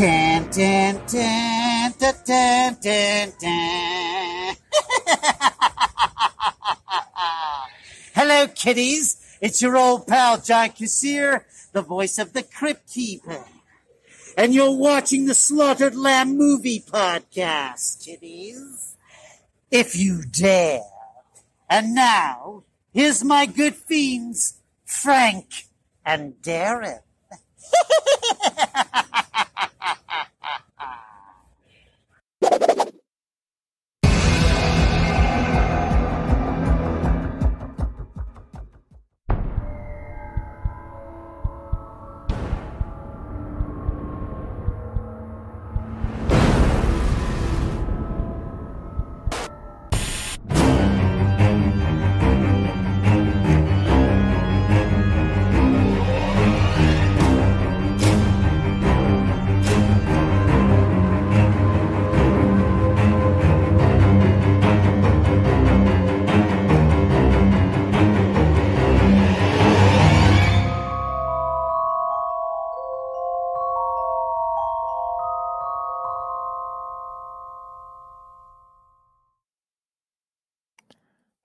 Dun, dun, dun, dun, dun, dun, dun. Hello, kiddies. It's your old pal, John Kassir, the voice of the Crypt Keeper. And you're watching the Slaughtered Lamb Movie Podcast, kiddies. If you dare. And now, here's my good fiends, Frank and Darren.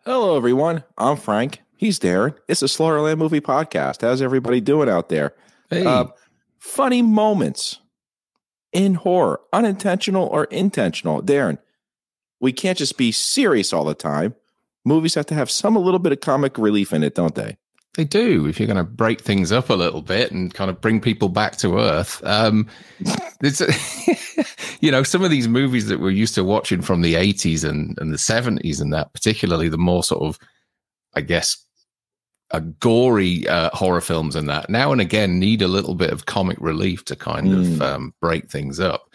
Hello, everyone. I'm Frank. He's Darren. It's a Slaughtered Lamb Movie Podcast. How's everybody doing out there? Hey. Uh, funny moments in horror, unintentional or intentional. Darren, we can't just be serious all the time. Movies have to have some a little bit of comic relief in it, don't they? They do. If you're going to break things up a little bit and kind of bring people back to earth, um, it's you know some of these movies that we're used to watching from the 80s and, and the 70s and that, particularly the more sort of, I guess, a gory uh, horror films and that now and again need a little bit of comic relief to kind of Mm. um, break things up.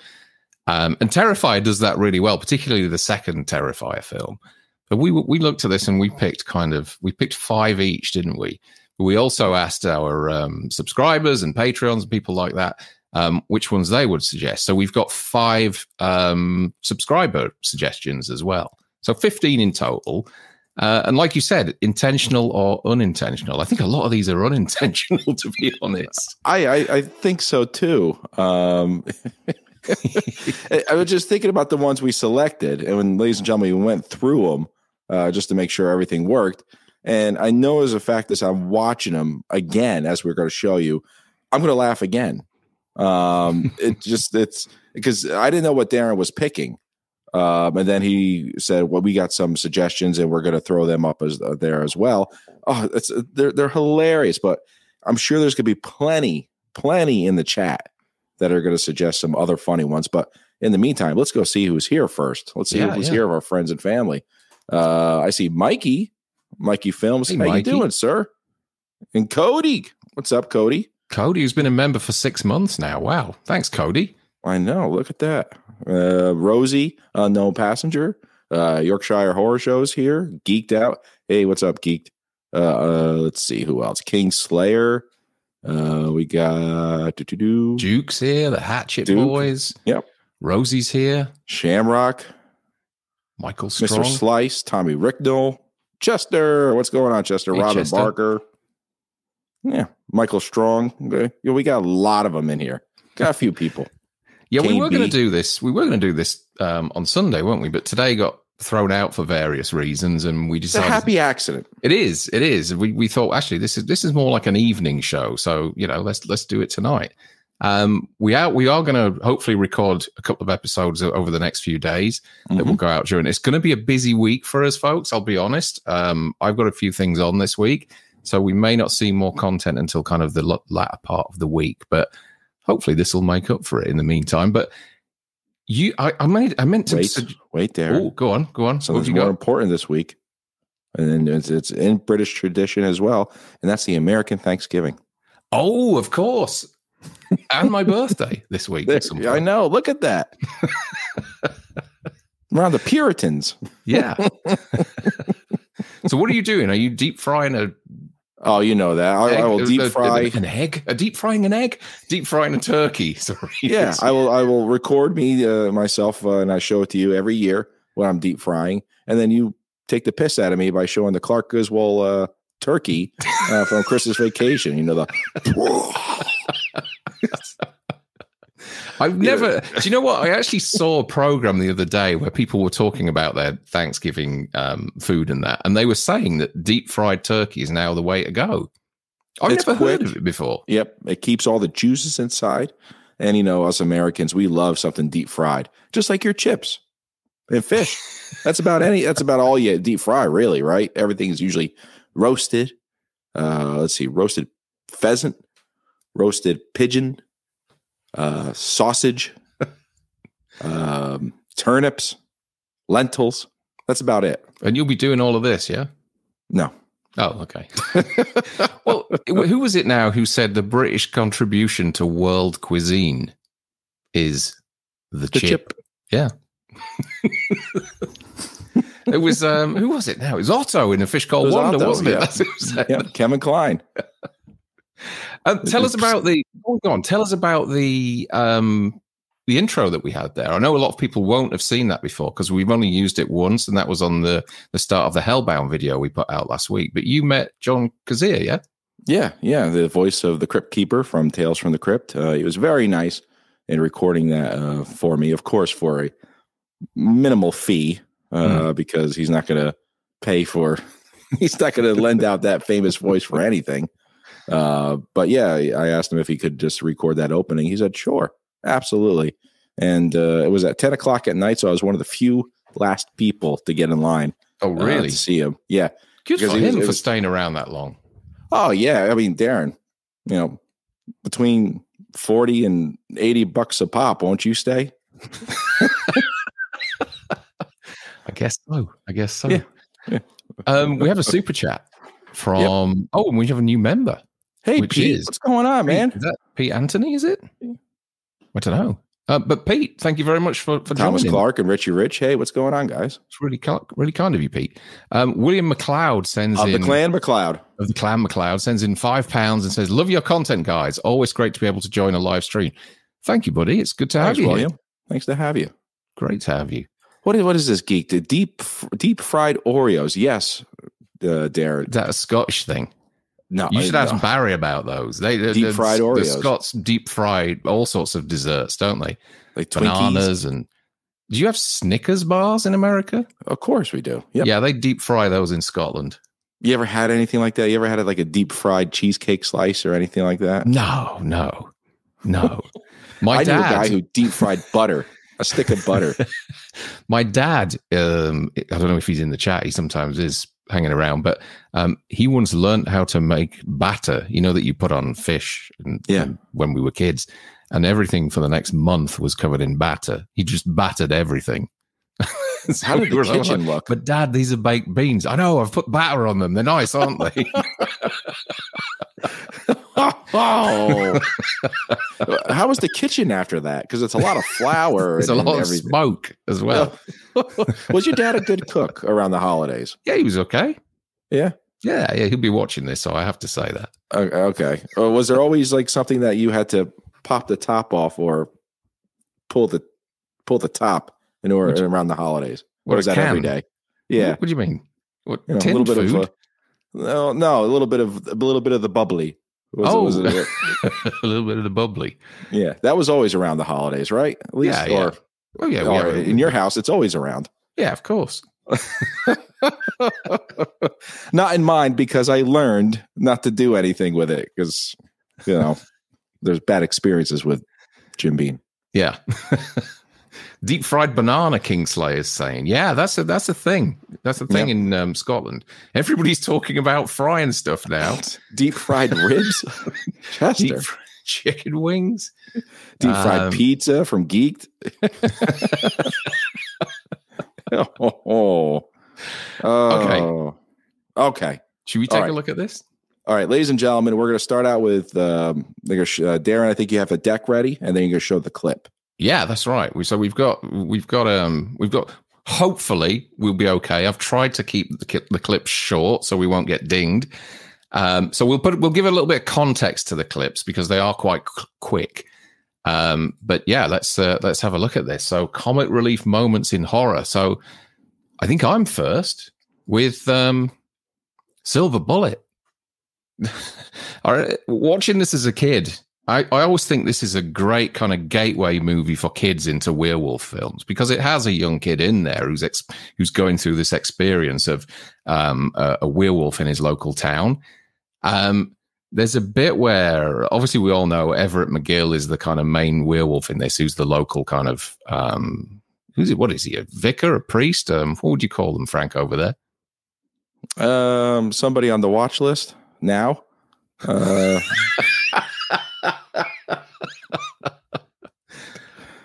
Um, and Terrifier does that really well, particularly the second Terrifier film. But we we looked at this and we picked kind of we picked five each, didn't we? We also asked our um, subscribers and Patreons and people like that um, which ones they would suggest. So we've got five um, subscriber suggestions as well. So 15 in total. Uh, and like you said, intentional or unintentional. I think a lot of these are unintentional, to be honest. I I, I think so too. Um, I I was just thinking about the ones we selected, and when, ladies and gentlemen, we went through them uh, just to make sure everything worked. And I know as a fact as I'm watching them again, as we're going to show you, I'm going to laugh again. Um, it just it's because I didn't know what Darren was picking. Um, and then he said, "Well, we got some suggestions, and we're going to throw them up as uh, there as well." Oh, it's they're they're hilarious, but I'm sure there's going to be plenty, plenty in the chat that are going to suggest some other funny ones. But in the meantime, let's go see who's here first. Let's see Yeah, who's yeah. here of our friends and family. Uh, I see Mikey, Mikey Films. Hey, How Mikey. you doing, sir? And Cody, what's up, Cody? Cody, who's been a member for six months now. Wow. Thanks, Cody. I know. Look at that. Uh, Rosie, unknown passenger. Uh, Yorkshire Horror Shows here. Geeked out. Hey, what's up, Geeked? Uh, uh let's see who else. King Slayer. Uh, we got doo-doo-doo. Duke's here, the Hatchet Duke. Boys. Yep. Rosie's here. Shamrock, Michael Strong. Mr. Slice, Tommy Ricknell, Chester. What's going on, Chester? Hey, Robin Chester. Barker. Yeah, Michael Strong. Okay. Yeah, we got a lot of them in here. Got a few people. Yeah, we were going to do this. We were going to do this um, on Sunday, weren't we? But today got thrown out for various reasons, and we decided It's a happy accident. it is. It is. We we thought actually this is this is more like an evening show, so you know let's let's do it tonight. Um, we are we are going to hopefully record a couple of episodes over the next few days that will Mhm. go out during. It's going to be a busy week for us, folks. I'll be honest. Um, I've got a few things on this week, so we may not see more content until kind of the l- latter part of the week, but hopefully this will make up for it in the meantime. But you, I, I made, I meant to. Wait, sug- wait there. oh, go on, go on. What Something's more got? important this week. And then it's, it's in British tradition as well. And that's the American Thanksgiving. Oh, of course. And my birthday this week. some I know. Look at that. Around the Puritans. Yeah. so what are you doing? Are you deep frying a Oh, you know that. I, I will deep a- fry. an egg? A deep frying an egg? Deep frying a turkey. Sorry. yeah, I will. I will record me uh, myself, uh, and I show it to you every year when I'm deep frying, and then you take the piss out of me by showing the Clark Griswold uh, turkey uh, from Christmas Vacation. You know the. I've never. Do you know what? I actually saw a program the other day where people were talking about their Thanksgiving um, food and that, and they were saying that deep fried turkey is now the way to go. I've It's never heard of it before. Yep, it keeps all the juices inside, and you know us Americans, we love something deep fried, just like your chips and fish. that's about any. That's about all you deep fry, really, right? Everything is usually roasted. Uh, let's see, roasted pheasant, roasted pigeon, uh, sausage, um, turnips, lentils. That's about it. And you'll be doing all of this, yeah? No, Oh, okay. well, who was it now who said the British contribution to world cuisine is the, the chip? chip. Yeah. it was um who was it now? It was Otto in the fish It called was Wanda, Otto, wasn't it? yeah. Who said Yeah, Kevin Kline. Um, tell us about the go on. Tell us about the um the intro that we had there. I know a lot of people won't have seen that before because we've only used it once, and that was on the the start of the Hellbound video we put out last week. But you met John Kassir, yeah? Yeah, yeah, the voice of the Crypt Keeper from Tales from the Crypt. Uh, he was very nice in recording that uh, for me, of course, for a minimal fee uh, because he's not going to pay for. He's not going to lend out that famous voice for anything. Uh, but yeah, I asked him if he could just record that opening. He said, "Sure, absolutely." And uh, it was at ten o'clock at night, so I was one of the few last people to get in line Oh, uh, really? to see him. Yeah, Good because for he was- him for staying around that long. Oh yeah, I mean Darren, you know, between forty and eighty bucks a pop, won't you stay? I guess so. I guess so. Yeah. Yeah. Um, we have a super chat from. Oh, and we have a new member. Hey Pete, is- what's going on, man? Pete, is that Pete Anthony? Is it? I don't know. Uh, but Pete, thank you very much for for Thomas joining. Clark and Richie Rich. Hey, what's going on, guys? It's really really kind of you, Pete. Um, William McLeod sends Of in the Clan McLeod. of the Clan McLeod sends in five pounds and says, "Love your content, guys. Always great to be able to join a live stream. Thank you, buddy. It's good to have Thanks, you. here. William. Thanks to have you. Great to have you. What is what is this geek? The deep deep fried Oreos. Yes, uh, Darren. Is that a Scottish thing? No, You should ask Barry about those. They the- Deep the- fried The Oreos. Scots deep fried all sorts of desserts, don't they? like Twinkies. Bananas and. Do you have Snickers bars in America? Of course we do. Yep. Yeah, they deep fry those in Scotland. You ever had anything like that? You ever had like a deep fried cheesecake slice or anything like that? No, no, no. My I dad, knew a guy who deep fried butter, a stick of butter. my dad. Um, I don't know if he's in the chat. He sometimes is hanging around, but um, he once learned how to make batter. You know that you put on fish. And, Yeah. and when we were kids, and everything for the next month was covered in batter. He just battered everything. So How did the like, look? But dad, these are baked beans. I know. I've put batter on them. They're nice, aren't they? oh, how was the kitchen after that? Because it's a lot of flour. There's a and lot of smoke as well. was your dad a good cook around the holidays? Yeah, he was okay. Yeah. Yeah, yeah, he'll be watching this, so I have to say that. Okay. Uh, was there always like something that you had to pop the top off or pull the pull the top in order Which- around the holidays? What, Or that every can? day? Yeah. What, do you mean? What You know, a little bit food? of uh, no, no, a little bit of a little bit of the bubbly. Was it- oh, was it- a little bit of the bubbly. yeah, that was always around the holidays, right? At least, Yeah, yeah. or, Oh yeah, or a- in your house, it's always around. yeah, of course. not in mine because I learned not to do anything with it because you know there's bad experiences with Jim Beam. Yeah. Deep fried banana, Kingslayer is saying. Yeah, that's a that's a thing. That's a thing Yeah. in um, Scotland. Everybody's talking about frying stuff now. Deep fried ribs, Chester. Fr- chicken wings. Deep fried Um, pizza from Geeked. oh, oh. Okay. Should we take right. a look at this? All right, ladies and gentlemen, we're going to start out with um, they're gonna sh- uh, Darren. I think you have a deck ready, and then you're going to show the clip. Yeah, that's right. So we've got we've got um we've got hopefully we'll be okay. I've tried to keep the, the clips short so we won't get dinged. Um, so we'll put we'll give a little bit of context to the clips because they are quite qu- quick. Um, but yeah, let's uh, let's have a look at this. So comic relief moments in horror. So I think I'm first with um, Silver Bullet. All right, watching this as a kid, I, I always think this is a great kind of gateway movie for kids into werewolf films because it has a young kid in there who's ex- who's going through this experience of um, a, a werewolf in his local town. Um, there's a bit where obviously we all know Everett McGill is the kind of main werewolf in this, who's the local kind of um, who's it? What is he? A vicar, a priest? Um, what would you call them, Frank, over there? Um, somebody on the watch list now. Uh,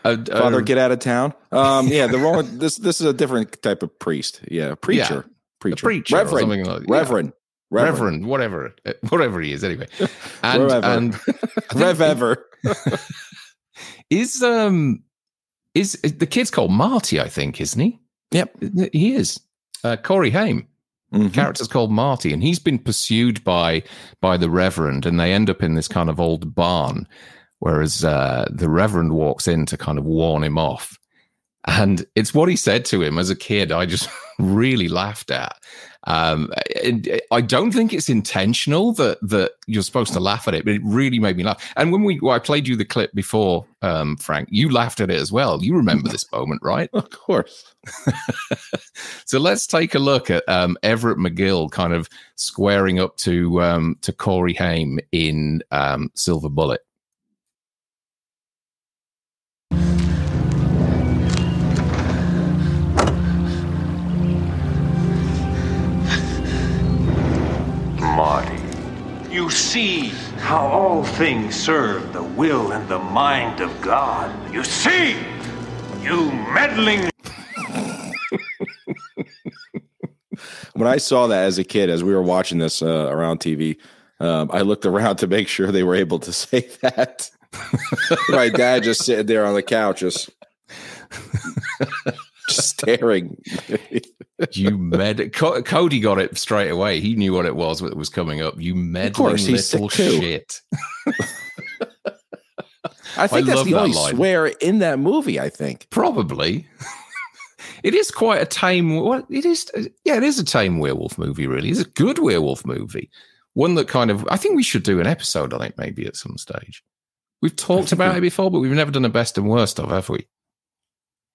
Uh, Father, uh, get out of town. Um, yeah, the wrong. This this is a different type of priest. Yeah, preacher, a preacher, preacher, reverend, like yeah. reverend, reverend, Reverend, whatever, uh, whatever he is, anyway. And Wherever. and Rev ever. is um is, the kid's called Marty? I think, isn't he? Yep. he is. Uh, Corey Haim. Mhm. character's called Marty, and he's been pursued by by the Reverend, and they end up in this kind of old barn. Whereas uh, the Reverend walks in to kind of warn him off, and it's what he said to him as a kid. I just really laughed at. Um, and I don't think it's intentional that that you're supposed to laugh at it, but it really made me laugh. And when we, well, I played you the clip before, um, Frank, you laughed at it as well. You remember this moment, right? Of course. So let's take a look at um, Everett McGill kind of squaring up to um, to Corey Haim in um, Silver Bullet. You see how all things serve the will and the mind of God. You see, you meddling When I saw that as a kid, as we were watching this uh, around TV, um, I looked around to make sure they were able to say that. My dad just sitting there on the couch, just, just staring. You med Co- Cody got it straight away. He knew what it was that was coming up. You meddling course, he's little shit. I think I that's the that only line. swear in that movie. I think. Probably. it is quite a tame. What it is? Yeah, it is a tame werewolf movie. Really, it's a good werewolf movie. One that kind of. I think we should do an episode on it maybe at some stage. We've talked about we- it before, but we've never done a best and worst of, have we?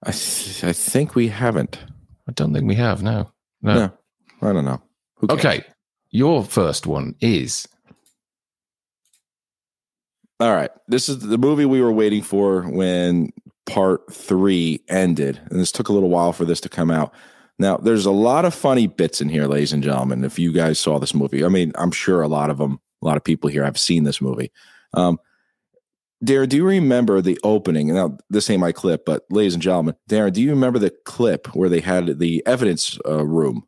I th- I think we haven't. I don't think we have. No, no. No, I don't know. Okay, your first one is All right. This is the movie we were waiting for when part three ended. And this took a little while for this to come out. Now, there's a lot of funny bits in here, ladies and gentlemen. If you guys saw this movie, I mean, I'm sure a lot of them, a lot of people here have seen this movie. Um, Darren, do you remember the opening? Now, this ain't my clip, but ladies and gentlemen, Darren, do you remember the clip where they had the evidence uh, room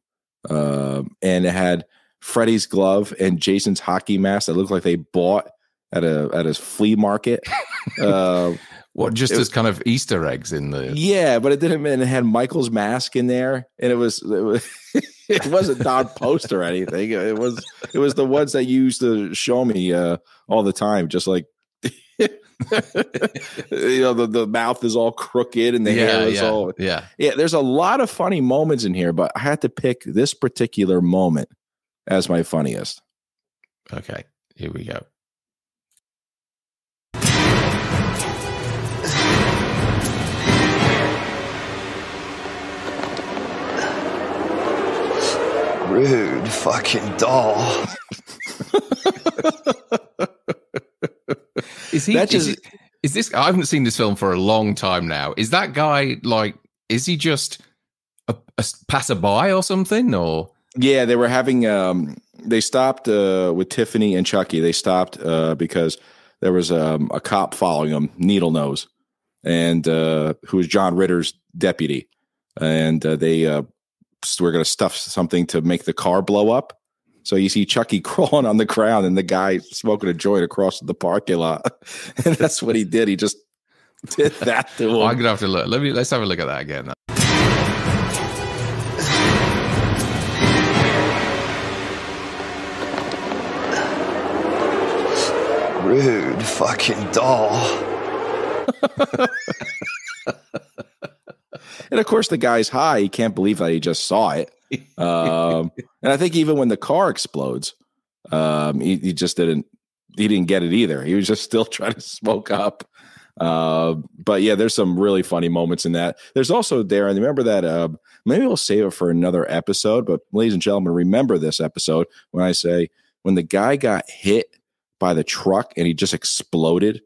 uh, and it had Freddie's glove and Jason's hockey mask that looked like they bought at a at a flea market? uh, what just as kind of Easter eggs in the. yeah, but it didn't. And it had Michael's mask in there, and it was it, was, it wasn't Don Post or anything. It was it was the ones that you used to show me uh, all the time, just like. you know the, the mouth is all crooked and the yeah, hair is yeah, all yeah. yeah there's a lot of funny moments in here but i had to pick this particular moment as my funniest Okay, here we go. Rude fucking doll. Is he? Is, just- it- is this? I haven't seen this film for a long time now. Is that guy like? Is he just a, a passerby or something? Or Yeah, they were having. Um, they stopped uh, with Tiffany and Chucky. They stopped uh, because there was um, a cop following them, Needle Nose, and uh, who was John Ritter's deputy, and uh, they uh, were going to stuff something to make the car blow up. So you see Chucky crawling on the ground, and the guy smoking a joint across the parking lot, and that's what he did. He just did that to him. I'm gonna have to look. Let me. Let's have a look at that again. Rude fucking doll. And of course, the guy's high. He can't believe that he just saw it. Um, and I think even when the car explodes, Um, he, he just didn't he didn't get it either. He was just still trying to smoke up. Uh, but yeah, there's some really funny moments in that. There's also there, Darren. Remember that? Uh, maybe we'll save it for another episode. But ladies and gentlemen, remember this episode when I say when the guy got hit by the truck and he just exploded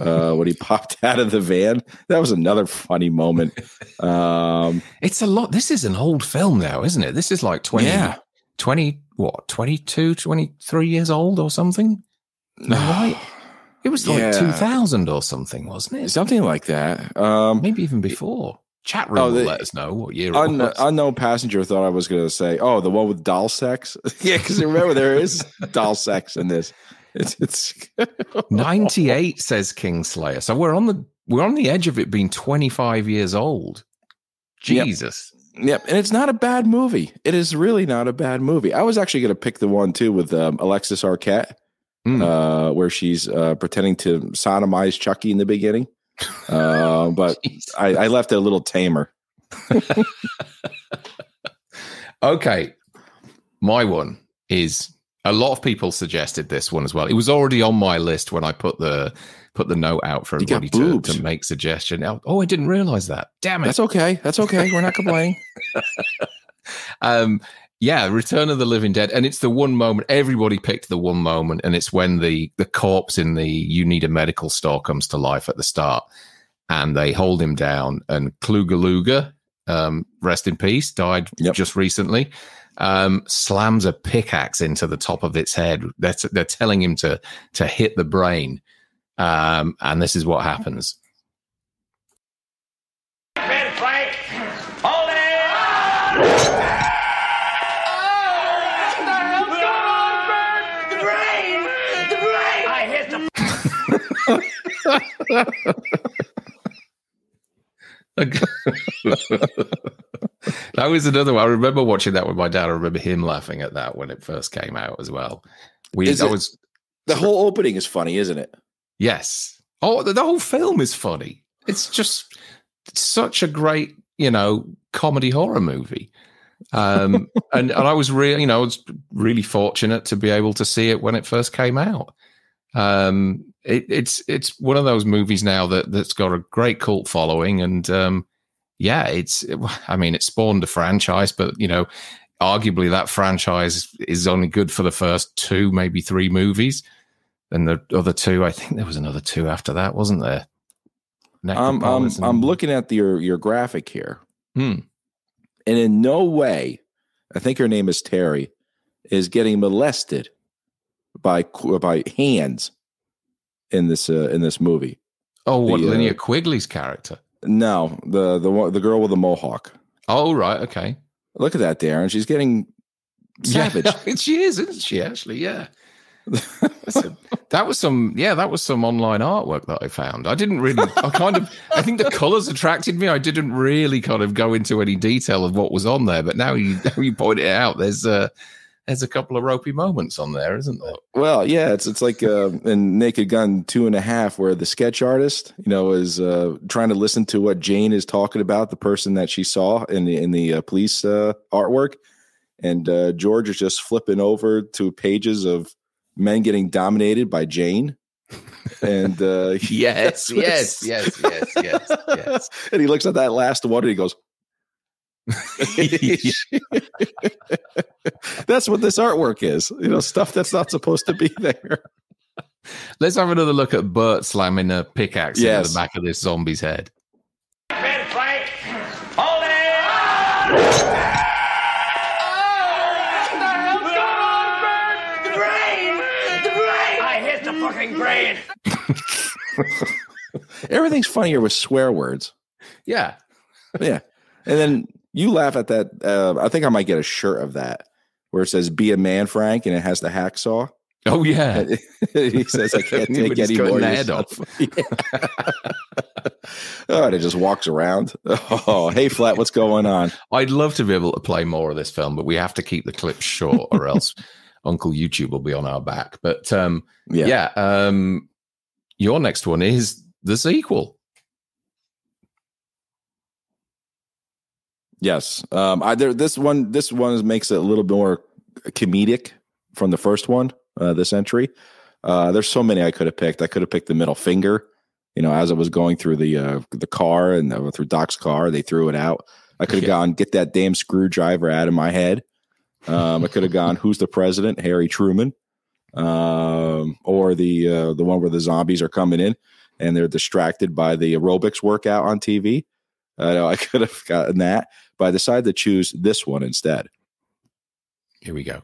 uh, when he popped out of the van. That was another funny moment. Um, It's a lot. This is an old film now, isn't it? This is like 20, Yeah. 20 what, 22, 23 years old or something? I right? It was like Yeah. 2000 or something, wasn't it? something like that. Um, Maybe even before. Chat room Oh, will the- let us know what year it Un- was. unknown passenger thought I was going to say, "Oh, the one with doll sex." yeah, because remember there is doll sex in this. It's it's 98 says Kingslayer. So we're on the we're on the edge of it being 25 years old. Jesus. Yep, and it's not a bad movie. It is really not a bad movie. I was actually going to pick the one too with um, Alexis Arquette, Mm. uh, where she's uh, pretending to sodomize Chucky in the beginning, uh, but I, I left it a little tamer. Okay. My one is a lot of people suggested this one as well. It was already on my list when I put the put the note out for everybody to, to make suggestion. Oh, oh, I didn't realize that. Damn it. That's okay. That's okay. We're not complaining. um yeah return of the living dead and it's the one moment everybody picked the one moment and it's when the the corpse in the you need a medical store comes to life at the start and they hold him down and Clu Gulager um rest in peace died Yep. just recently um slams a pickaxe into the top of its head. They're, they're telling him to to hit the brain. Um and this is what happens Ben Frank, hold it! The brain! The brain! I hit the that was another one. I remember watching that with my dad. I remember him laughing at that when it first came out as well. We, Is I it- was, The whole opening is funny, isn't it? yes. Oh, the, the whole film is funny. It's just such a great, you know, comedy horror movie. Um, and, and I was really, you know, I was really fortunate to be able to see it when it first came out. Um, it, it's it's one of those movies now that that's got a great cult following, and um, yeah, it's I mean, it spawned a franchise, but you know, arguably that franchise is only good for the first two, maybe three movies. And the other two, I think there was another two after that, wasn't there? I'm I'm, I'm looking at the, your your graphic here, Hmm. and in no way, I think her name is Terry, is getting molested by by hands in this uh, in this movie. Oh, what The, uh, Linnea Quigley's character? No, the the the girl with the mohawk. Oh, right, okay. Look at that, Darren. She's getting savage. Yeah, she is, isn't she? Actually, yeah. That was some, yeah, that was some online artwork that I found. I didn't really, I kind of, I think the colors attracted me. I didn't really kind of go into any detail of what was on there, but now you, now you point it out, there's uh there's a couple of ropey moments on there, isn't there? Well, yeah, it's it's like uh, in Naked Gun two and a half, where the sketch artist, you know, is uh, trying to listen to what Jane is talking about, the person that she saw in the in the uh, police uh, artwork, and uh, George is just flipping over to pages of men getting dominated by Jane, and uh, Yes, yes, yes, yes, yes, yes. and he looks at that last one and he goes. that's what this artwork is, you know, stuff that's not supposed to be there. Let's have another look at Bert slamming a pickaxe into Yes. the back of this zombie's head. Ben Frank, hold it! The brain! The brain! I hit the fucking brain! Everything's funnier with swear words. Yeah. Yeah. And then you laugh at that. Uh, I think I might get a shirt of that where it says "Be a man, Frank," and it has the hacksaw. Oh yeah. he says, "I can't take any more." head off. stuff." Yeah. oh, and it just walks around. Oh, hey, flat, what's going on? I'd love to be able to play more of this film, but we have to keep the clips short, or else Uncle YouTube will be on our back. But um, Yeah. yeah, um, your next one is the sequel. Yes. Um, I there this one this one makes it a little more comedic from the first one, uh, this entry. Uh, there's so many I could have picked. I could have picked the middle finger. You know, as I was going through the uh, the car and uh, through Doc's car, they threw it out. I could have Yeah. gone get that damn screwdriver out of my head. Um, I could have gone who's the president, Harry Truman, um, or the uh, the one where the zombies are coming in and they're distracted by the aerobics workout on TV. I know I could have gotten that, but I decided to choose this one instead. Here we go.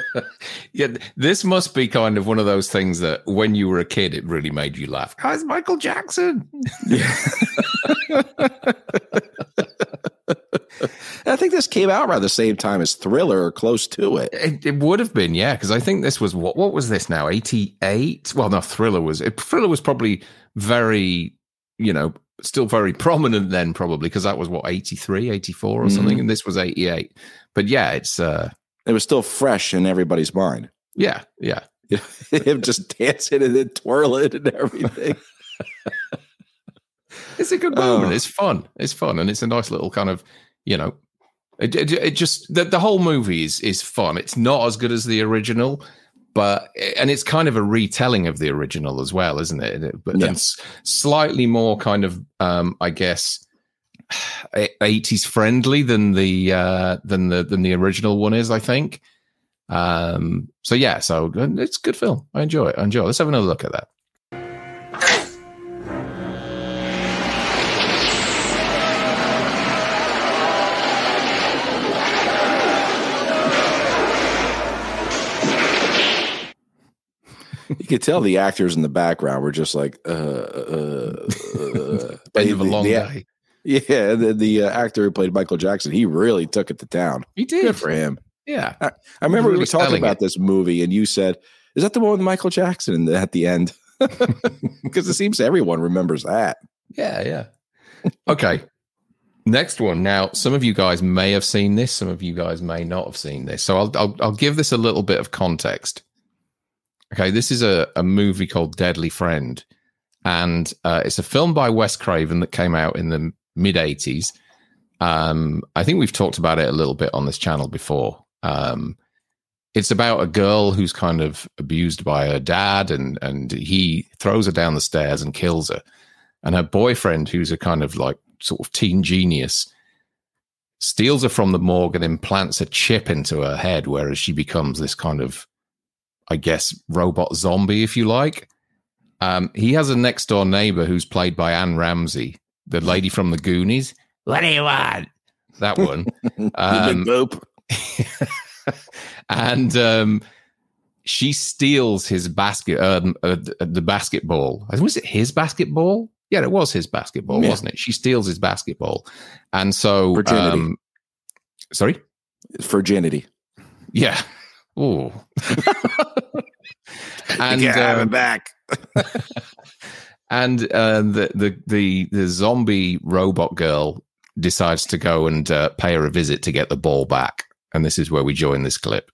yeah, this must be kind of one of those things that when you were a kid, it really made you laugh. It's Michael Jackson. I think this came out around the same time as Thriller or close to it. It, it would have been, yeah, because I think this was what what was this now? Eighty eight. Well, no, Thriller was it, Thriller was probably very, you know, still very prominent then, probably because that was what 83, 84 or something, and this was eighty eight. But yeah, it's uh, It was still fresh in everybody's mind. yeah, yeah. Him just dancing and then twirling and everything. It's a good moment. Oh. It's fun. It's fun, and it's a nice little kind of, you know, it, it, it just the, the whole movie is is fun. It's not as good as the original, but and it's kind of a retelling of the original as well, isn't it? But Yeah. slightly more kind of, um, I guess, eighties friendly than the uh, than the than the original one is. I think. Um, so yeah, so it's a good film. I enjoy it. I enjoy it. Let's have another look at that. You could tell the actors in the background were just like, uh, uh, uh. End of a the- long the- day. Yeah, the, the uh, actor who played Michael Jackson, he really took it to town. He did. Good for him. Yeah. I remember we were talking about it. this movie, and you said, "Is that the one with Michael Jackson?" the- at the end, because it seems everyone remembers that. Yeah, yeah. Okay. Next one. Now, some of you guys may have seen this, some of you guys may not have seen this. So I'll I'll, I'll give this a little bit of context. Okay, this is a, a movie called Deadly Friend, and uh, it's a film by Wes Craven that came out in the mid '80s. Um, I think we've talked about it a little bit on this channel before. Um, it's about a girl who's kind of abused by her dad, and and he throws her down the stairs and kills her and her boyfriend, who's a kind of like sort of teen genius, steals her from the morgue and implants a chip into her head, whereas she becomes this kind of, I guess, robot zombie, if you like. Um, he has a next door neighbor who's played by Anne Ramsey, the lady from the Goonies. What do you want? That one. Um, and um, she steals his basket, um, uh, the basketball. Was it his basketball? Yeah, it was his basketball, Yeah. wasn't it? She steals his basketball, and so Virginity. um, sorry, Virginity. yeah. Oh, and you have um, it back. and uh, the, the the the zombie robot girl decides to go and uh, pay her a visit to get the ball back, and this is where we join this clip.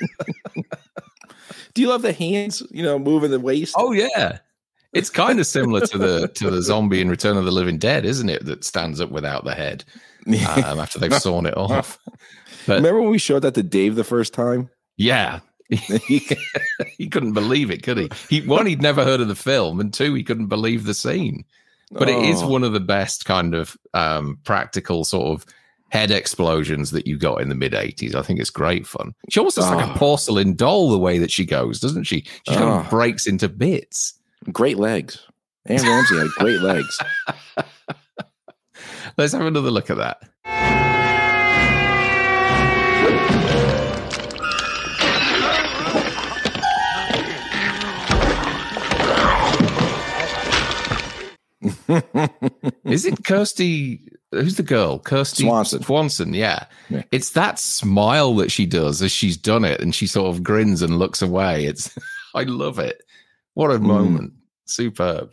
Do you love the hands? You know, moving the waist. Oh yeah. It's kind of similar to the to the zombie in Return of the Living Dead, isn't it? That stands up without the head um, after they've sawn it off. But Remember when we showed that to Dave the first time? yeah, he, he couldn't believe it, could he? He one, he'd never heard of the film, and two, he couldn't believe the scene. But it is Oh. one of the best kind of um, practical sort of head explosions that you got in the mid '80s. I think it's great fun. She almost looks like a Oh. porcelain doll the way that she goes, doesn't she? She kind Oh. of ah. breaks into bits. Great legs. Anne Ramsey had great legs. Let's have another look at that. Is it Kirsty? Who's the girl? Kirsty Swanson. Swanson, yeah. Yeah. It's that smile that she does as she's done it, and she sort of grins and looks away. It's, I love it. What a Mm. moment. Superb.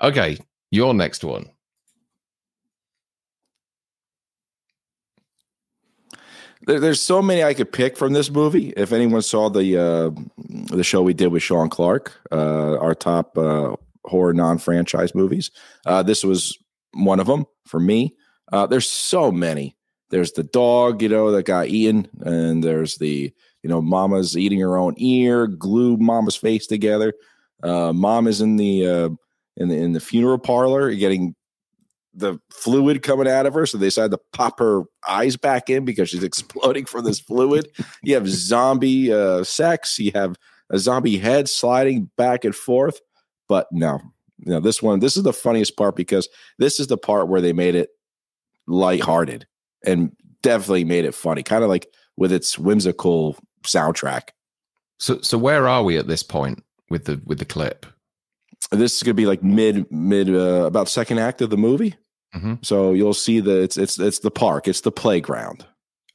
Okay, your next one. There, there's so many I could pick from this movie. If anyone saw the uh, the show we did with Sean Clark, uh, our top uh, horror non-franchise movies, uh, this was one of them for me. Uh, there's so many. There's the dog, you know, that got eaten, and there's the you know, Mama's eating her own ear, glue Mama's face together. Uh, Mom is in the uh, in the in the funeral parlor getting the fluid coming out of her, so they decided to pop her eyes back in because she's exploding from this fluid. You have zombie uh, sex. You have a zombie head sliding back and forth. But no, no, this one, this is the funniest part because this is the part where they made it lighthearted and definitely made it funny, kind of like with its whimsical soundtrack. So, so where are we at this point with the with the clip? This is gonna be like mid mid uh, about second act of the movie. Mhm. So you'll see that it's it's it's the park, it's the playground.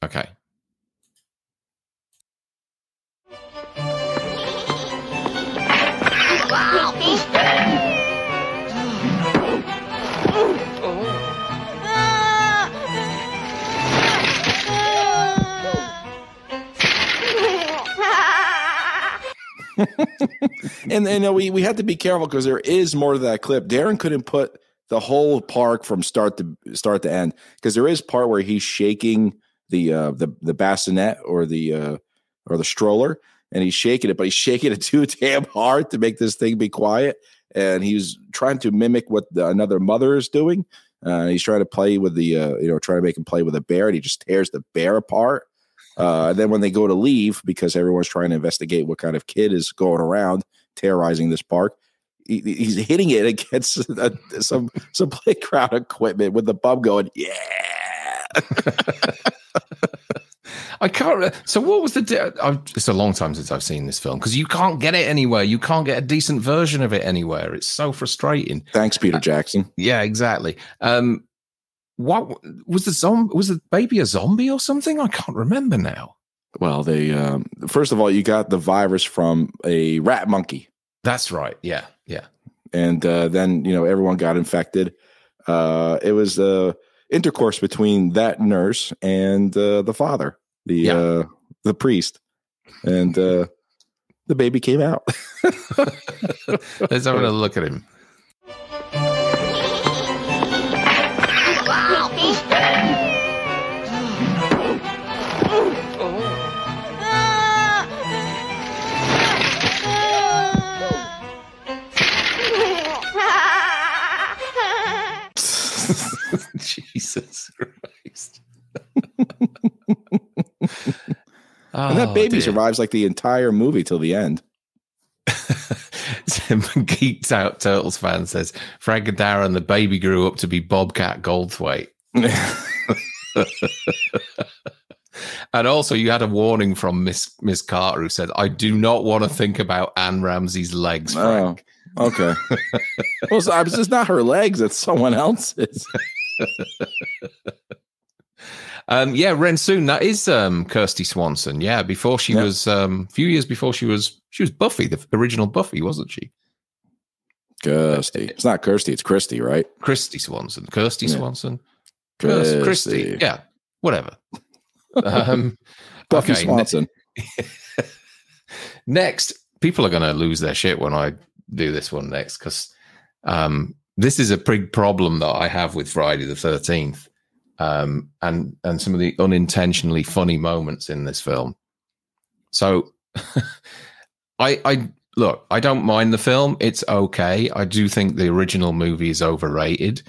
Okay. and and uh, we we had to be careful because there is more to that clip. Darren couldn't put the whole park from start to start to end because there is part where he's shaking the uh the the bassinet or the uh or the stroller and he's shaking it, but he's shaking it too damn hard to make this thing be quiet. And he's trying to mimic what the, another mother is doing. Uh, he's trying to play with the uh, you know trying to make him play with a bear, and he just tears the bear apart. Uh, and then when they go to leave, because everyone's trying to investigate what kind of kid is going around terrorizing this park, he, he's hitting it against uh, some some playground equipment with the bum going, yeah. I can't. re- So, what was the? Di- I've, it's a long time since I've seen this film because you can't get it anywhere. You can't get a decent version of it anywhere. It's so frustrating. Thanks, Peter Jackson. Yeah, exactly. Um, what was the zombie? Was the baby a zombie or something? I can't remember now. Well, they um, first of all, you got the virus from a rat monkey, That's right. Yeah, yeah. and uh, then you know everyone got infected. Uh, it was uh, intercourse between that nurse and uh, the father, the Yeah. uh, the priest, and uh, the baby came out. Let's have a look at him. Jesus Christ. and that Oh, baby survives like the entire movie till the end. Geeked out Turtles fan says Frank and Darren, the baby grew up to be Bobcat Goldthwait. And also, you had a warning from Miss Miss Carter who said, "I do not want to think about Anne Ramsey's legs, oh. Frank." Oh, okay. well, it's, it's just not her legs; it's someone else's. Um, yeah, Rensoon, that is um, Kirsty Swanson. Yeah, before she Yeah. was um, a few years before she was she was Buffy, the original Buffy, wasn't she? Kirsty. It's not Kirsty. It's Christy, right? Christy Swanson, Kirsty Yeah. Swanson, Kirsty. Christy. Yeah, whatever. Um, Buffy okay, Swanson. next, people are going to lose their shit when I do this one next because um, this is a big problem that I have with Friday the Thirteenth, um, and and some of the unintentionally funny moments in this film. So, I I look, I don't mind the film; it's okay. I do think the original movie is overrated.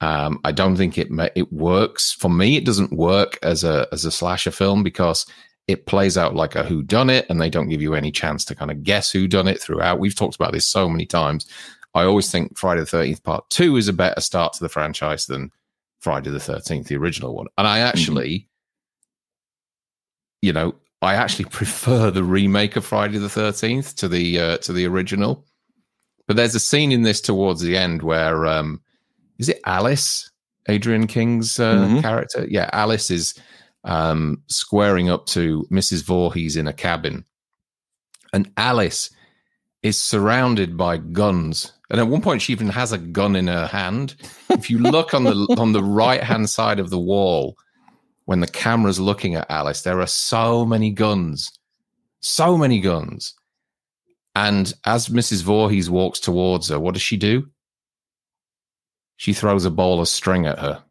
Um, I don't think it it works for me. It doesn't work as a as a slasher film because it plays out like a who done it and they don't give you any chance to kind of guess who done it throughout. We've talked about this so many times. I always think friday the 13th part 2 is a better start to the franchise than friday the 13th the original one. And i actually you know i actually prefer the remake of friday the 13th to the uh, to the original. But there's a scene in this towards the end where um is it alice adrienne king's uh, Mhm. character? Yeah alice is um, squaring up to Mrs. Voorhees in a cabin. And Alice is surrounded by guns. And at one point, she even has a gun in her hand. If you look on the on the right hand side of the wall, when the camera's looking at Alice, there are so many guns, so many guns. And as Mrs. Voorhees walks towards her, what does she do? She throws a ball of string at her.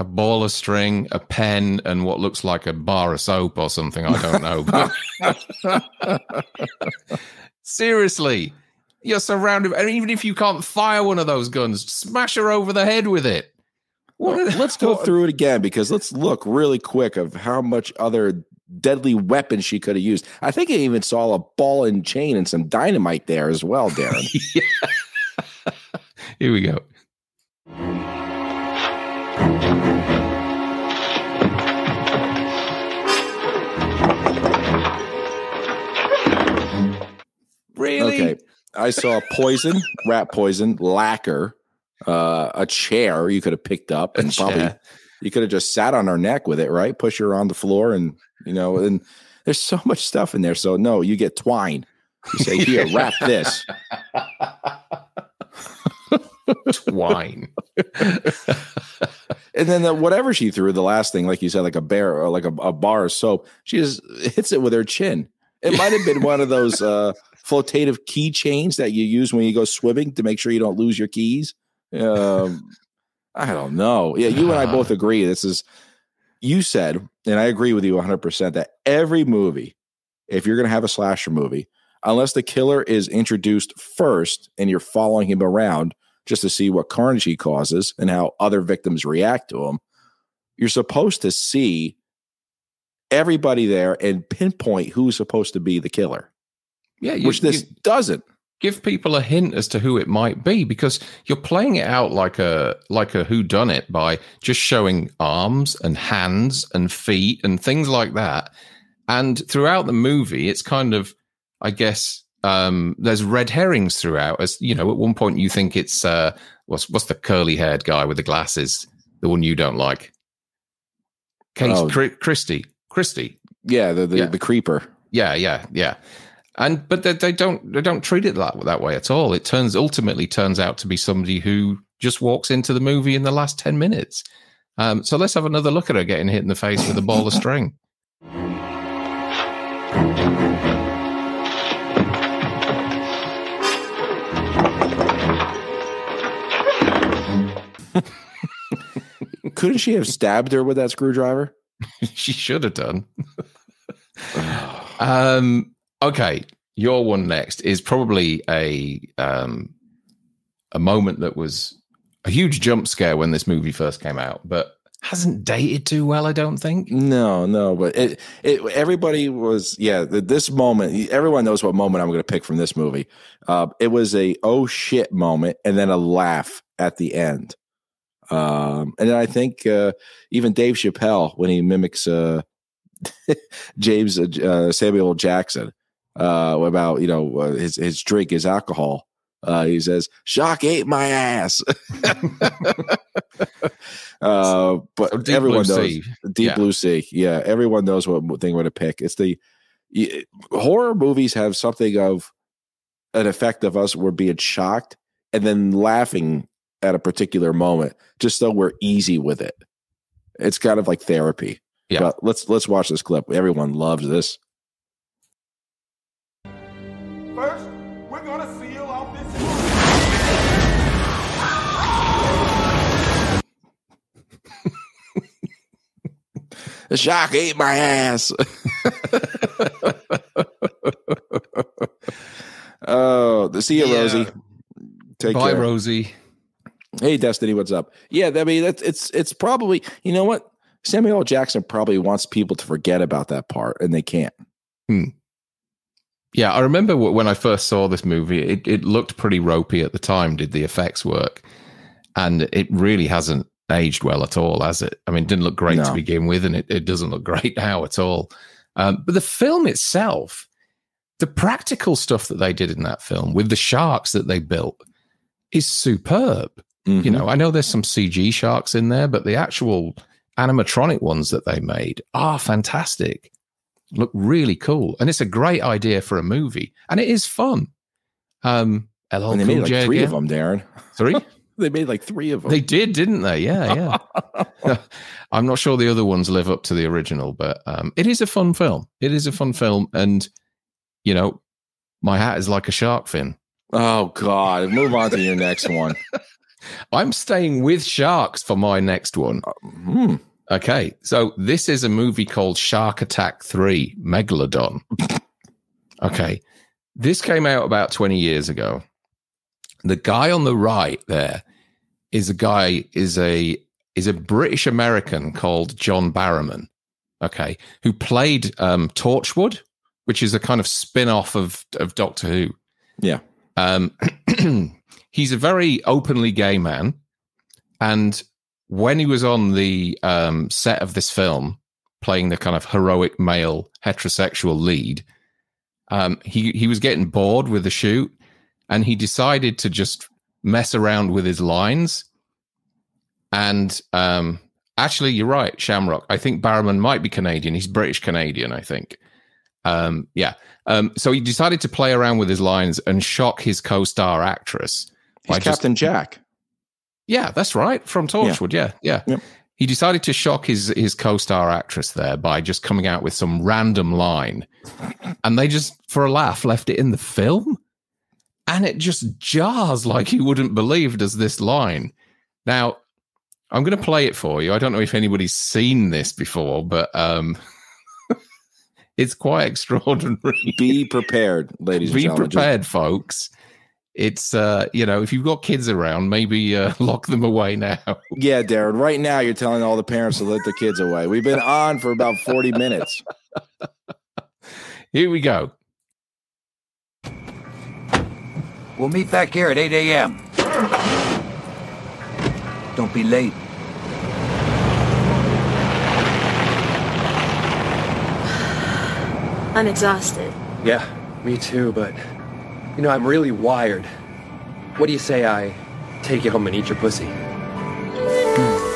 A ball of string, a pen, and what looks like a bar of soap or something. I don't know. But seriously, you're surrounded, and even if you can't fire one of those guns, smash her over the head with it. What well, let's go through it again because let's look really quick of how much other deadly weapons she could have used. I think I even saw a ball and chain and some dynamite there as well, Darren. Here we go. Really? Okay. I saw poison, rat poison, lacquer, uh, a chair you could have picked up and probably you could have just sat on her neck with it, right? Push her on the floor and you know, and there's so much stuff in there. So no, you get twine. You say, here, wrap this. twine. and then the, whatever she threw, the last thing, like you said, like a bear or like a, a bar of soap, she just hits it with her chin. It might have been one of those uh, flotative keychains that you use when you go swimming to make sure you don't lose your keys. Um, I don't know. Yeah, you and I both agree. This is you said, and I agree with you 100% that every movie, if you're going to have a slasher movie, unless the killer is introduced first and you're following him around just to see what carnage he causes and how other victims react to him, you're supposed to see everybody there and pinpoint who's supposed to be the killer. Yeah, you, which this doesn't give people a hint as to who it might be because you're playing it out like a like a who done it by just showing arms and hands and feet and things like that and throughout the movie it's kind of i guess um, there's red herrings throughout as you know at one point you think it's uh, what's what's the curly haired guy with the glasses the one you don't like Case, oh. Christie Christie yeah the the, yeah. the creeper yeah yeah yeah and but they, they, don't they don't treat it that that way at all. It turns ultimately turns out to be somebody who just walks into the movie in the last ten minutes. Um, so let's have another look at her getting hit in the face with a ball of string. Couldn't she have stabbed her with that screwdriver? she should have done. um, Okay, your one next is probably a um, a moment that was a huge jump scare when this movie first came out, but hasn't dated too well. I don't think. No, no, but it it everybody was yeah. This moment, everyone knows what moment I'm going to pick from this movie. Uh, it was a oh shit moment, and then a laugh at the end. Um, and then I think uh, even Dave Chappelle when he mimics uh, James uh, Samuel Jackson uh, about you know uh, his his drink, his alcohol. Uh, he says, "Shock ate my ass." uh, but oh, everyone knows sea. deep yeah. blue sea. Yeah, everyone knows what thing we're to pick. It's the horror movies have something of an effect of us we're being shocked and then laughing at a particular moment, just so we're easy with it. It's kind of like therapy. Yeah. But let's let's watch this clip. Everyone loves this. first we're gonna The shark ate my ass. oh, the see you, yeah. Rosie. Take Bye, care. Rosie. Hey, Destiny, what's up? Yeah, I mean, that's it's it's probably you know what Samuel Jackson probably wants people to forget about that part, and they can't. Hmm. Yeah, I remember when I first saw this movie, it, it looked pretty ropey at the time. Did the effects work? And it really hasn't aged well at all, has it? I mean, it didn't look great no. to begin with, and it, it doesn't look great now at all. Um, but the film itself, the practical stuff that they did in that film with the sharks that they built is superb. Mhm. You know, I know there's some CG sharks in there, but the actual animatronic ones that they made are fantastic. Look really cool. And it's a great idea for a movie. And it is fun. Um LL and they Cool made like J three again. of them, Darren. Three? They made like three of them. They did, didn't they? Yeah, yeah. I'm not sure the other ones live up to the original, but um, it is a fun film. It is a fun film, and you know, my hat is like a shark fin. oh God! Move on to your next one. I'm staying with sharks for my next one. Hmm. Okay, so this is a movie called Shark Attack 3 Megalodon. okay, this came out about 20 years ago. The guy on the right there is a guy is a is a British American called John Barrowman. Okay, who played um, Torchwood, which is a kind of spin-off of of Doctor Who. Yeah. Um, he's a very openly gay man, and when he was on the um, set of this film, playing the kind of heroic male heterosexual lead, um, he he was getting bored with the shoot, and he decided to just mess around with his lines. And um, actually, you're right, Shamrock. I think Barrowman might be Canadian. He's British Canadian, I think. Um, yeah. Um, so he decided to play around with his lines and shock his co-star actress. He's by just- Captain Jack. yeah, that's right. From Torchwood. Yeah, yeah. Yep. He decided to shock his his co-star actress there by just coming out with some random line, and they just, for a laugh, left it in the film, and it just jars like you wouldn't believe. Does this line? Now, I'm going to play it for you. I don't know if anybody's seen this before, but um, it's quite extraordinary. Be prepared, ladies and Be gentlemen. Just- prepared, folks. It's uh, you know, if you've got kids around, maybe uh, lock them away now. yeah, Darren. Right now, you're telling all the parents to let their kids away. We've been on for about 40 minutes. Here we go. We'll meet back here at 8 a.m. Don't be late. I'm exhausted. Yeah, me too, but you know, I'm really wired. What do you say I take you home and eat your pussy?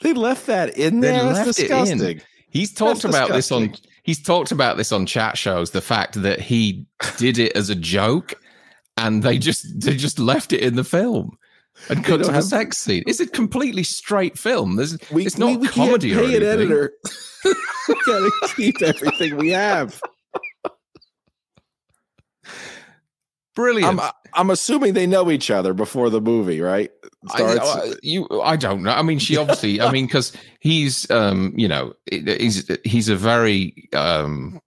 They left that in They there. That's left it in. disgusting. He's talked That's about this on he's talked about this on chat shows, the fact that he did it as a joke and they just they just left it in the film. And cut to the sex scene. It's a completely straight film. There's We, it's not we, we comedy can't or pay an editor. we gotta keep everything we have. Brilliant. I'm I'm assuming they know each other before the movie, right? I, Starts. I- you, I don't know. I mean, she obviously. I mean, because he's, um, you know, he's he's a very, um,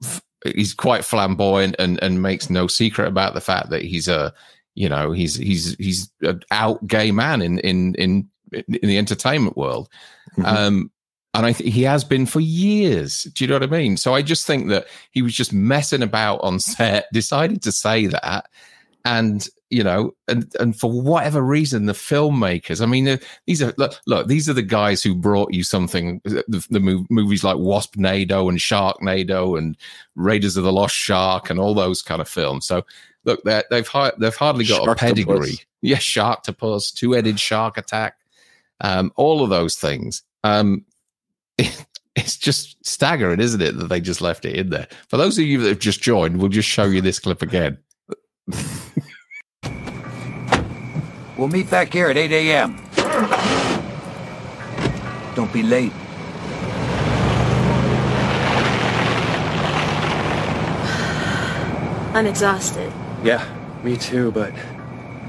he's quite flamboyant and and makes no secret about the fact that he's a, you know, he's he's he's an out gay man in in in in the entertainment world. Mhm. Um, and I think he has been for years. Do you know what I mean? So I just think that he was just messing about on set, decided to say that, and you know, and and for whatever reason, the filmmakers. I mean, uh, these are look, look these are the guys who brought you something. The, the mov- movies like Wasp Nado and Sharknado and Raiders of the Lost Shark and all those kind of films. So look, they're- they've hi- they've hardly got a Sharktopus. pedigree. Yeah, Sharktopus, two-headed shark attack, um, all of those things. Um, it's just staggering, isn't it, that they just left it in there? For those of you that have just joined, we'll just show you this clip again. We'll meet back here at 8 a.m. Don't be late. I'm exhausted. Yeah, me too, but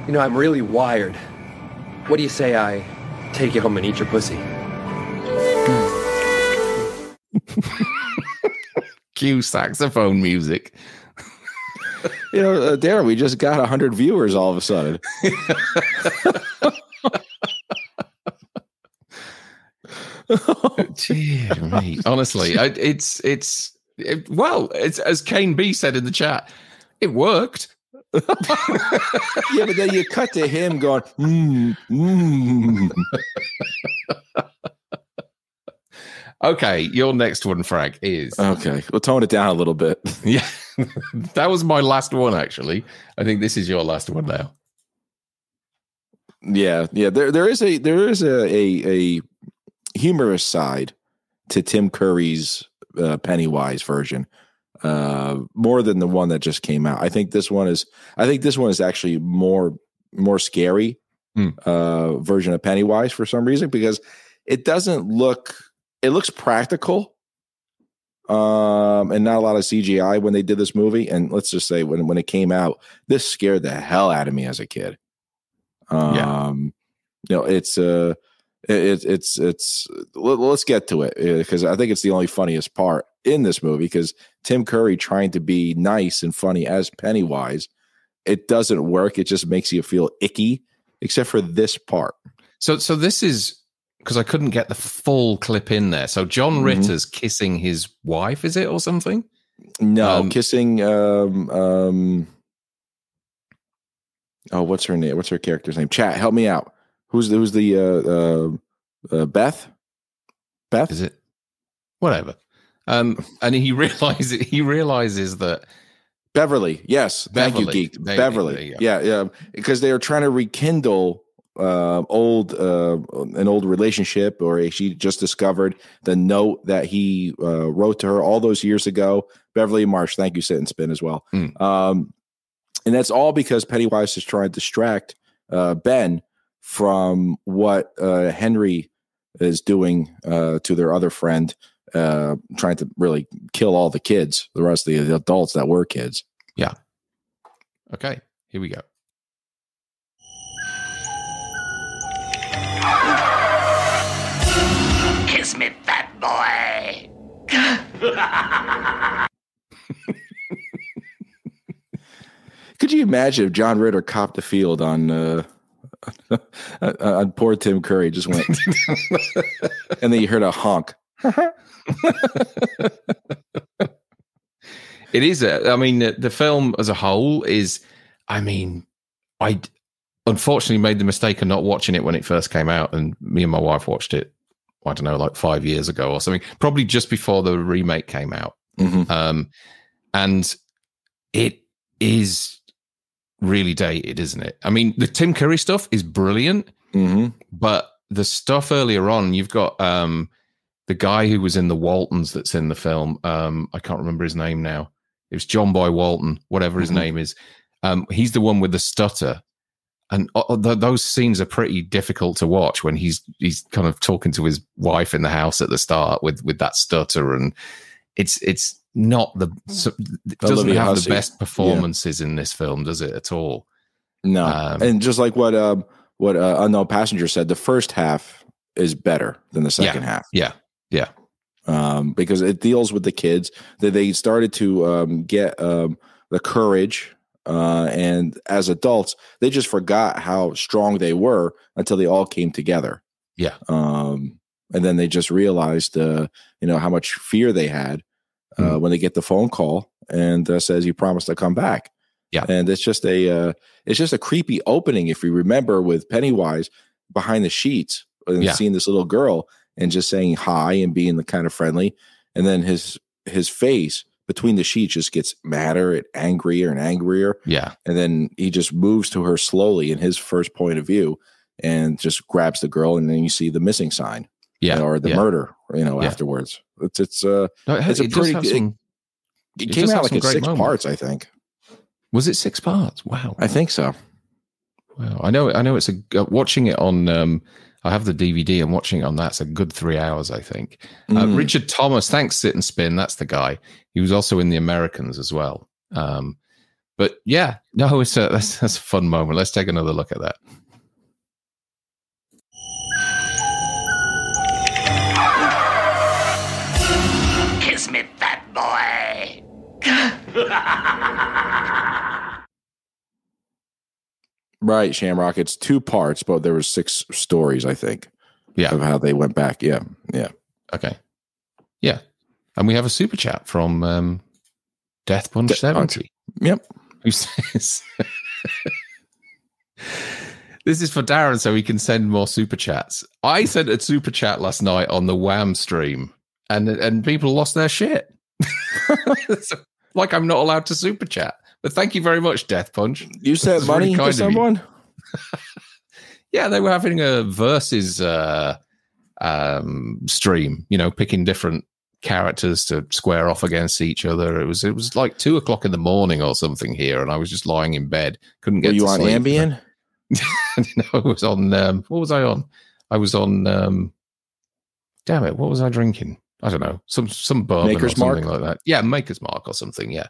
you know, I'm really wired. What do you say I take you home and eat your pussy? Cue saxophone music. you know, uh, Darren, we just got hundred viewers all of a sudden. Dear me. Honestly, I, it's it's it, well, it's as Kane B said in the chat, it worked. yeah, but then you cut to him going, mm, mm. Okay, your next one, Frank, is Okay, we'll tone it down a little bit. yeah. that was my last one, actually. I think this is your last one now. Yeah, yeah. There, there is a there is a a, a humorous side to Tim Curry's uh, Pennywise version, uh, more than the one that just came out. I think this one is. I think this one is actually more more scary Hmm. uh, version of Pennywise for some reason because it doesn't look. It looks practical, um, and not a lot of CGI when they did this movie. And let's just say when when it came out, this scared the hell out of me as a kid. Um, Yeah. you know, it's uh, it, it's it's let, us get to it because I think it's the only funniest part in this movie because Tim Curry trying to be nice and funny as Pennywise, it doesn't work. It just makes you feel icky, except for this part. So, so this is because I couldn't get the full clip in there. So, John Mhm. Ritter's kissing his wife, is it, or something? No, Um, kissing. Um, um, oh, what's her name? What's her character's name? Chat, help me out. Who's who's the uh, uh, uh, Beth? Beth? Is it? Whatever. Um, and he realizes he realizes that Beverly, yes. Thank you, geek. There Beverly, you go. yeah, yeah. Because they are trying to rekindle uh, old uh, an old relationship, or she just discovered the note that he uh, wrote to her all those years ago. Beverly Marsh, thank you, sit and spin as well. Mm. Um, and that's all because Pennywise is trying to distract uh, Ben from what uh, Henry is doing uh, to their other friend, uh, trying to really kill all the kids, the rest of the adults that were kids. Yeah. Okay, here we go. Kiss me, fat boy. Could you imagine if John Ritter copped the field on uh, on poor Tim Curry just went, and then you heard a honk. It is. A, I mean, the, the film as a whole is. I mean, I unfortunately made the mistake of not watching it when it first came out, and me and my wife watched it. I don't know, like five years ago or something. Probably just before the remake came out. Mhm. Um, and it is really dated, isn't it? I mean, the Tim Curry stuff is brilliant, Mhm. but the stuff earlier on, you've got um, the guy who was in the Waltons that's in the film. Um, I can't remember his name now. It was John Boy Walton, whatever his Mhm. name is. Um, he's the one with the stutter. And uh, th- those scenes are pretty difficult to watch when he's he's kind of talking to his wife in the house at the start with with that stutter, and it's it's not the so- it doesn't have Hussey. the best performances in this film, does it at all? No, Um, and just like what um, what uh, unknown passenger said, the first half is better than the second half. Yeah, yeah, um, because it deals with the kids that they started to um, get um, the courage. Uh, and as adults, they just forgot how strong they were until they all came together. Yeah. Um, and then they just realized, uh, you know, how much fear they had uh, Hmm. when they get the phone call and uh, says, "You promised to come back." Yeah. And it's just a, uh, it's just a creepy opening if you remember with Pennywise behind the sheets and Yeah. seeing this little girl and just saying hi and being the kind of friendly, and then his his face between the sheets just gets madder and angrier and angrier, yeah, and then he just moves to her slowly in his first point of view and just grabs the girl, and then you see the missing sign, yeah, or the yeah. murder, you know, Yeah. afterwards. It's it's uh, No, it, it's a it pretty some- it, It came out like in six moments. parts, I think. was it six parts? Wow, I think so. Wow, I know. I know. It's a watching it on. Um, I have the DVD and watching it on that's a good three hours. I think. Uh, Mm. Richard Thomas, thanks, sit and spin. That's the guy. He was also in the Americans as well. Um, but yeah, no, it's a that's, that's a fun moment. Let's take another look at that. Kiss me, fat boy. Right, Shamrock. It's two parts, but there was six stories, I think, Yeah. of how they went back. Yeah, yeah. Okay. Yeah, and we have a super chat from um, Death Punch De- Seventy. Yep. who says this is for Darren so he can send more super chats. I sent a super chat last night on the Wham stream and and people lost their shit. Like I'm not allowed to super chat. But thank you very much, Death Punch. You sent money to someone? Yeah, they were having a versus uh, um, stream. You know, picking different characters to square off against each other. It was it was like two o'clock in the morning or something here, and I was just lying in bed, couldn't get. Were you on sleep. Ambien? no, I was on. Um, what was I on? I was on. Um, damn it! What was I drinking? I don't know. Some some bourbon Maker's or something Mark? like that. Yeah, Maker's Mark or something. Yeah.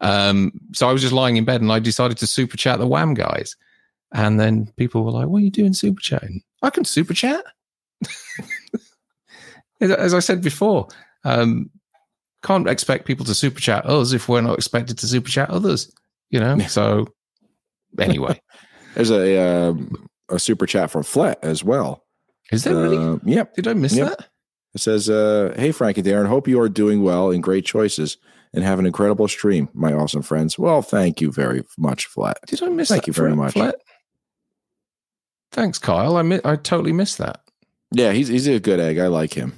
Um, so I was just lying in bed and I decided to super chat the Wham guys, and then people were like, "What are you doing super chatting? I can super chat." As- I said before, um, can't expect people to super chat us if we're not expected to super chat others. You know. So anyway, There's a um, a super chat from Flat as well. is there really? Uh, yep. Did I miss Yep. that? It says, uh, "Hey Frankie Darren, hope you are doing well and great choices, and have an incredible stream, my awesome friends." Well, thank you very much, Flat. Did I miss Thank you very much. Flat? Thanks, Kyle. I mi- I totally missed that. Yeah, he's he's a good egg. I like him.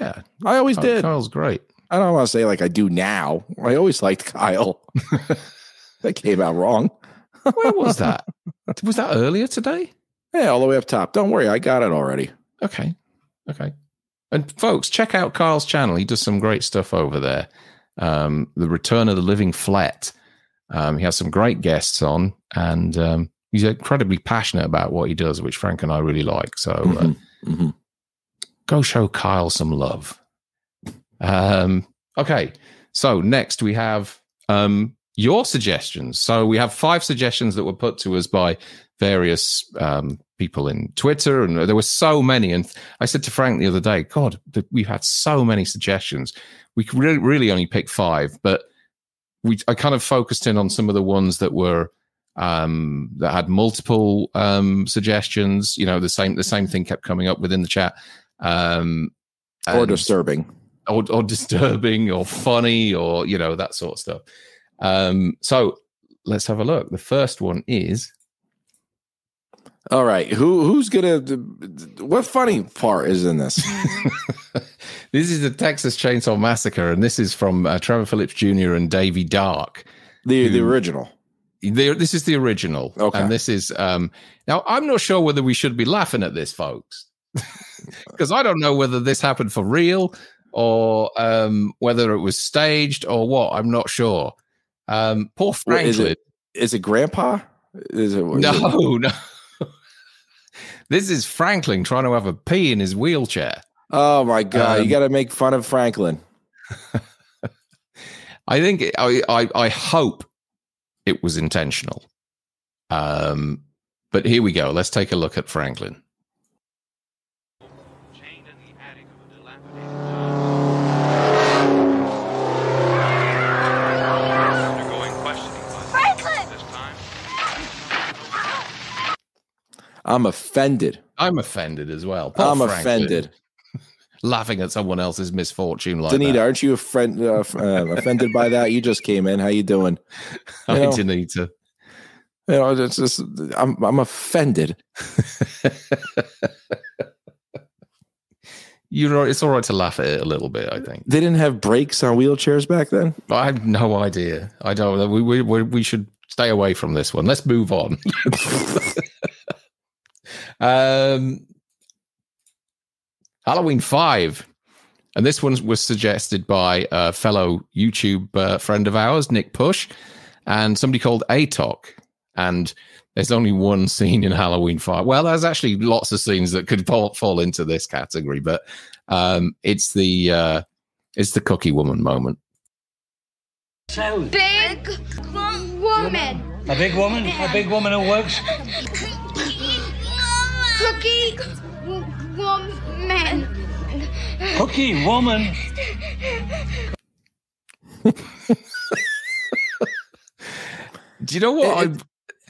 Yeah, I always Kyle- did. Kyle's great. I don't want to say like I do now. I always liked Kyle. that came out wrong. Where was that? was that earlier today? Yeah, all the way up top. Don't worry, I got it already. Okay, okay. And folks, check out Kyle's channel. He does some great stuff over there. Um, the Return of the Living Flat. Um, he has some great guests on, and um, he's incredibly passionate about what he does, which Frank and I really like. So uh, Mhm, mhm. go show Kyle some love. Um, okay, so next we have um, your suggestions. So we have five suggestions that were put to us by various um, people in Twitter, and there were so many. And I said to Frank the other day, "God, we've had so many suggestions. We really, really only picked five, but we I kind of focused in on some of the ones that were." um that had multiple um suggestions you know the same the same thing kept coming up within the chat um or disturbing. or, or disturbing or funny or you know that sort of stuff um so let's have a look the first one is All right, who who's gonna? What funny part is in this? this is the texas chainsaw massacre and this is from uh, trevor phillips jr and davy dark The the original. the, this is the original Okay. and this is um now i'm not sure whether we should be laughing at this folks because i don't know whether this happened for real or um whether it was staged or what i'm not sure um poor What, is it? Is it Grandpa? Is it? is it- No, no. This is Franklin trying to have a pee in his wheelchair. Oh my God! Um, you got to make fun of Franklin. I think I, I I hope it was intentional. Um, but here we go. Let's take a look at Franklin. I'm offended. I'm offended as well. Poor I'm Franklin, offended. Laughing at someone else's misfortune like Danita, that. aren't you offend, uh, uh, offended by that? You just came in. How you doing? Hi, know- Danita. You know, it's just I'm I'm offended. you know. It's all right to laugh at it a little bit. I think. They didn't have brakes on wheelchairs back then. I have no idea. I don't. We we, we should stay away from this one. Let's move on. Um, Halloween Five, and this one was suggested by a fellow YouTube uh, friend of ours, Nick Push, and somebody called Atok. And there's only one scene in Halloween Five. Well, there's actually lots of scenes that could fall, fall into this category, but um, it's the uh, it's the Cookie Woman moment. So Big woman. A big woman? A big woman who works? woman. Cookie woman? Do you know what? It- I,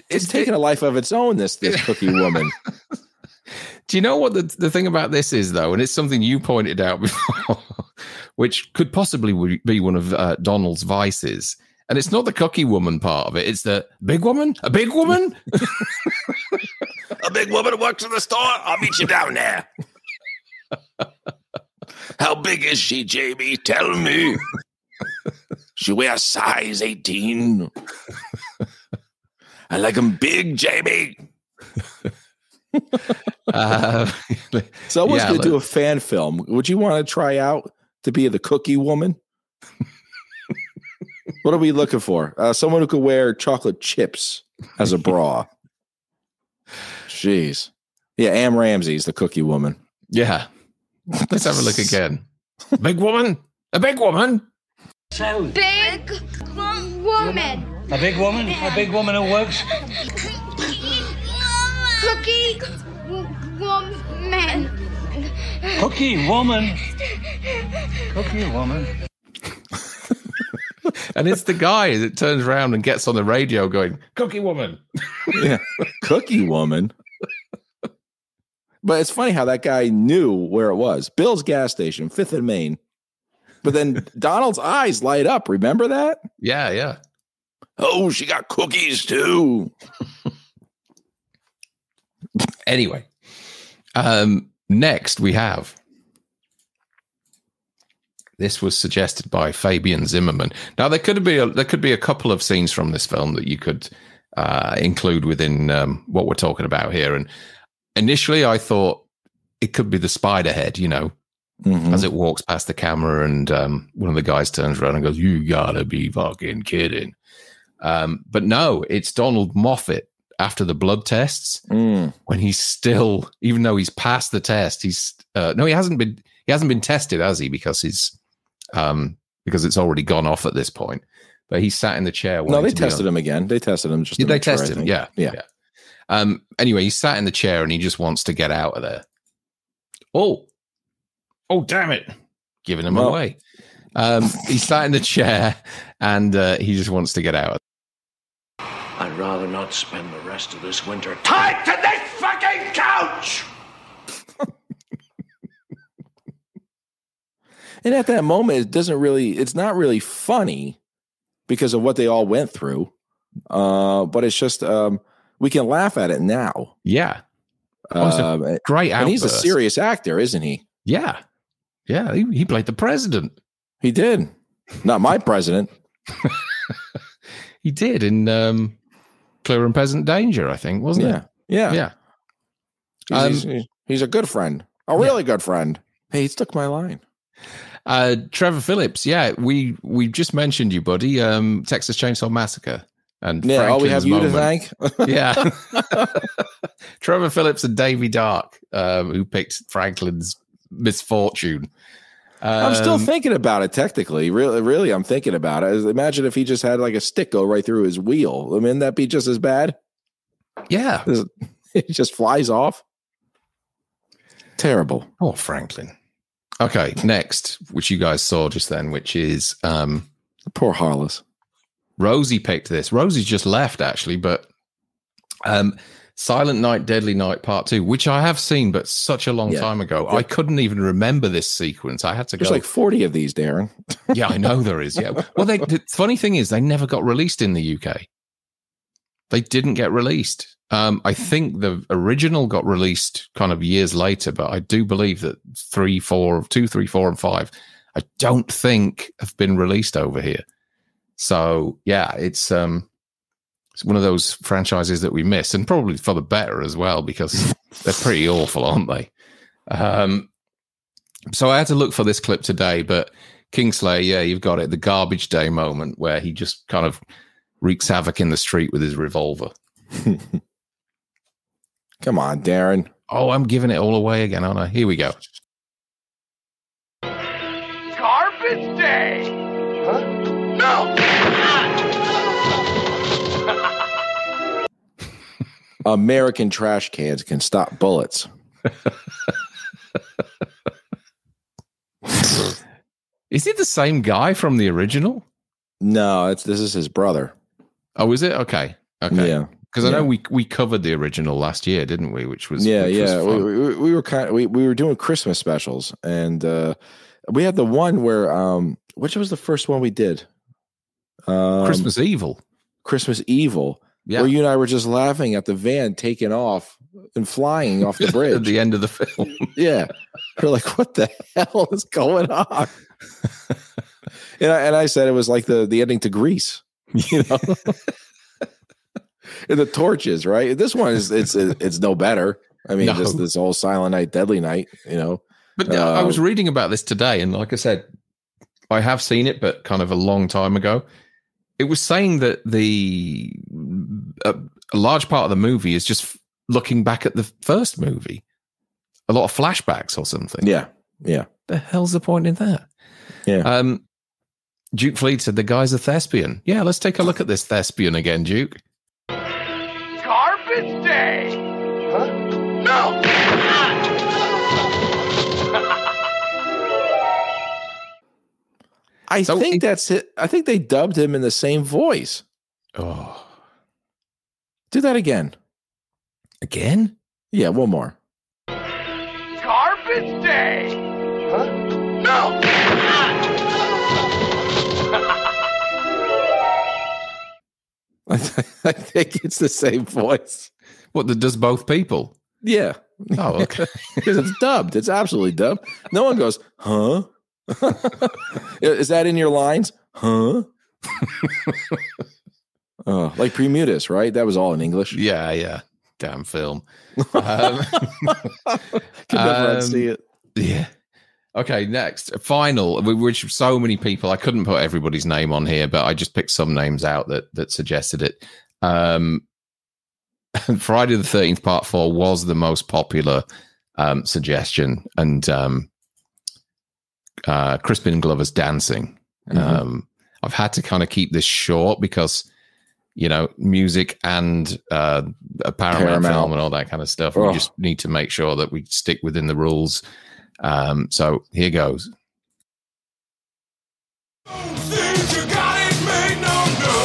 It's taking a life of its own. This this cookie woman. do you know what the, the thing about this is, though? And it's something you pointed out before, which could possibly be one of uh, Donald's vices. And it's not the cookie woman part of it. It's the big woman, a big woman. a big woman works in the store. I'll meet you down there. How big is she, Jamie? Tell me. she wears size 18. I like them big, Jamie. Uh, So I was yeah, going to do a fan film. Would you want to try out to be the cookie woman? What are we looking for? Uh, someone who could wear chocolate chips as a bra. Jeez. Yeah, Am Ramsey's the cookie woman. yeah. Let's have a look again. Big woman, a big woman. So, Big woman. a big woman, a big woman who works. Cookie woman. Cookie woman. Cookie woman. And it's the guy that turns around and gets on the radio going, Cookie woman. Yeah, cookie woman. But it's funny how that guy knew where it was. Bill's gas station, Fifth and Main. But then Donald's eyes light up. Remember that? Yeah, yeah. Oh, she got cookies too. Anyway, um, next we have. This was suggested by Fabian Zimmerman. Now there could be a, there could be a couple of scenes from this film that you could uh, include within um, what we're talking about here. And initially, I thought it could be the spider head, you know, Mhm. as it walks past the camera, and um, one of the guys turns around and goes, "You gotta be fucking kidding!" Um, but no, it's Donald Moffat after the blood tests Mm. when he's still, even though he's passed the test, he's uh, no, he hasn't been he hasn't been tested, has he? Because he's um because it's already gone off at this point. But he sat in the chair. No, they tested him again. They tested him just. Did they make sure, test him? think. Yeah, yeah. Um. Anyway, he sat in the chair and he just wants to get out of there. Oh, oh, damn it! Giving him Well- away. Um, he's sat in the chair and uh, he just wants to get out. I'd rather not spend the rest of this winter tied to this fucking couch! And at that moment, it doesn't really. It's not really funny because of what they all went through. Uh, but it's just um, we can laugh at it now. Yeah. Oh, Um, great and he's a serious actor, isn't he? Yeah, yeah. He, he played the president. He did. Not my president. He did in um, Clear and Present Danger, I think, wasn't Yeah, yeah, it? Yeah. He's, Um, he's- he's- a good friend, a really good friend. Hey, he took my line. Uh, Trevor Phillips, yeah, we we just mentioned you, buddy. Um, Texas Chainsaw Massacre, and Yeah, all we have you Franklin's to thank. yeah, Trevor Phillips and Davy Dark, um, who picked Franklin's misfortune. I'm still Um, thinking about it. Technically, really, really, I'm thinking about it. Imagine if he just had like a stick go right through his wheel. I mean, that'd be just as bad. yeah. It just flies off. Terrible. Oh, Franklin. Okay, next, which you guys saw just then, which is um, Poor Harless. Rosie picked this. Rosie just left actually, but um, Silent Night, Deadly Night Part Two, which I have seen, but such a long Yeah. time ago, Yeah. I couldn't even remember this sequence. I had to There's go. like 40 of these, Darren. yeah, I know there is. Yeah. Well, they, the funny thing is, they never got released in the UK. They didn't get released. Um, I think the original got released kind of years later, but I do believe that three, four, two, three, four, and five, I don't think have been released over here. So yeah, it's um, it's one of those franchises that we miss, and probably for the better as well because they're pretty awful, aren't they? Um, so I had to look for this clip today, but Kingsley, yeah, you've got it. The garbage day moment where he just kind of wreaks havoc in the street with his revolver. Come on, Darren. Oh, I'm giving it all away again, aren't I? Here we go. Garbage day! Huh? No! American trash cans can stop bullets. Is it the same guy from the original? No, it's this is his brother. Oh, is it? Okay. Okay. Yeah. Because I know we we covered the original last year, didn't we? Which was yeah, which yeah. fun. We, we, we were kind of we, we were doing Christmas specials, and uh, we had the one where um, which was the first one we did? Um, Christmas Evil. Christmas Evil. Yeah. Where you and I were just laughing at the van taking off and flying off the bridge At the end of the film. yeah. We're like, what the hell is going on? and, I, and I said it was like the the ending to Grease, you know. and the torches, right? This one is it's it's no better. I mean, No. just this whole Silent Night, Deadly Night, you know. But uh, I was Uh, reading about this today, and like I said, I have seen it, but kind of a long time ago. It was saying that the a, a large part of the movie is just looking back at the first movie, a lot of flashbacks or something. Yeah, yeah. The hell's the point in that? Yeah. Um, Duke Fleet said the guy's a thespian. Yeah, let's take a look at this thespian again, Duke. Garbage day! Huh? No! I So think it- that's it. I think they dubbed him in the same voice. Oh, Do that again. again? Yeah, one more. Garbage day! Huh? No! I, th- I think it's the same voice. What that does both people? Yeah. Oh, okay. Because it's dubbed. It's absolutely dubbed. No one goes, huh? Is that in your lines? Huh? oh, like Premutus, right? That was all in English. yeah, yeah. Damn film. Um, Could never Um, unsee it. Yeah. Okay, next. Final, wh- which so many people, I couldn't put everybody's name on here, but I just picked some names out that that suggested it. Um, Friday the 13th, part four was the most popular um, suggestion. And um, uh, Crispin Glover's dancing. Mhm. Um, I've had to kind of keep this short because, you know, music and uh, a Paramount, Paramount. film and all that kind of stuff. Oh. We just need to make sure that we stick within the rules. Um, so here goes. Things you got it made, no, no.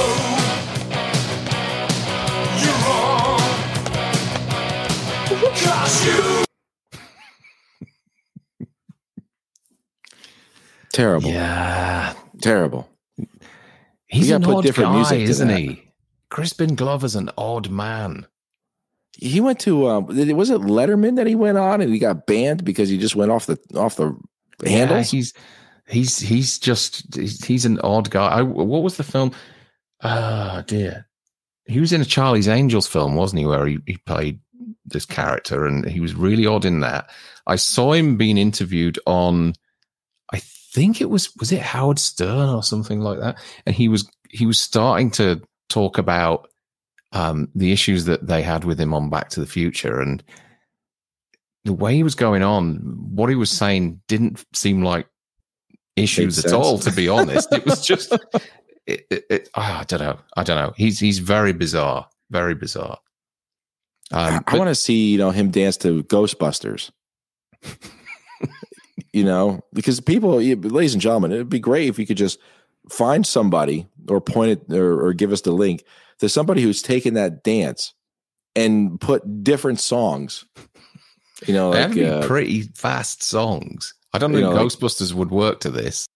You're wrong. Cause you Terrible. Yeah. Terrible. He's You an put odd different guy, music isn't that. he? Crispin Glover's an odd man. He went to um was it Letterman that he went on and he got banned because he just went off the off the Yeah, handles? he's he's he's just he's, he's an odd guy. I, what was the film? Ah, dear. He was in a Charlie's Angels film, wasn't he? Where he, he played this character, and he was really odd in that. I saw him being interviewed on, I think it was was it Howard Stern or something like that, and he was he was starting to talk about um, the issues that they had with him on Back to the Future, and the way he was going on, what he was saying didn't seem like issues at all. To be honest, it was just. It, it, it, ah, I don't know. I don't know. He's he's very bizarre. Very bizarre. Um, I but- want to see, you know, him dance to Ghostbusters. you know, because people, ladies and gentlemen, it'd be great if you could just find somebody or point it or, or give us the link to somebody who's taken that dance and put different songs. You know, like have be uh, pretty fast songs. I don't think know, like- Ghostbusters would work to this.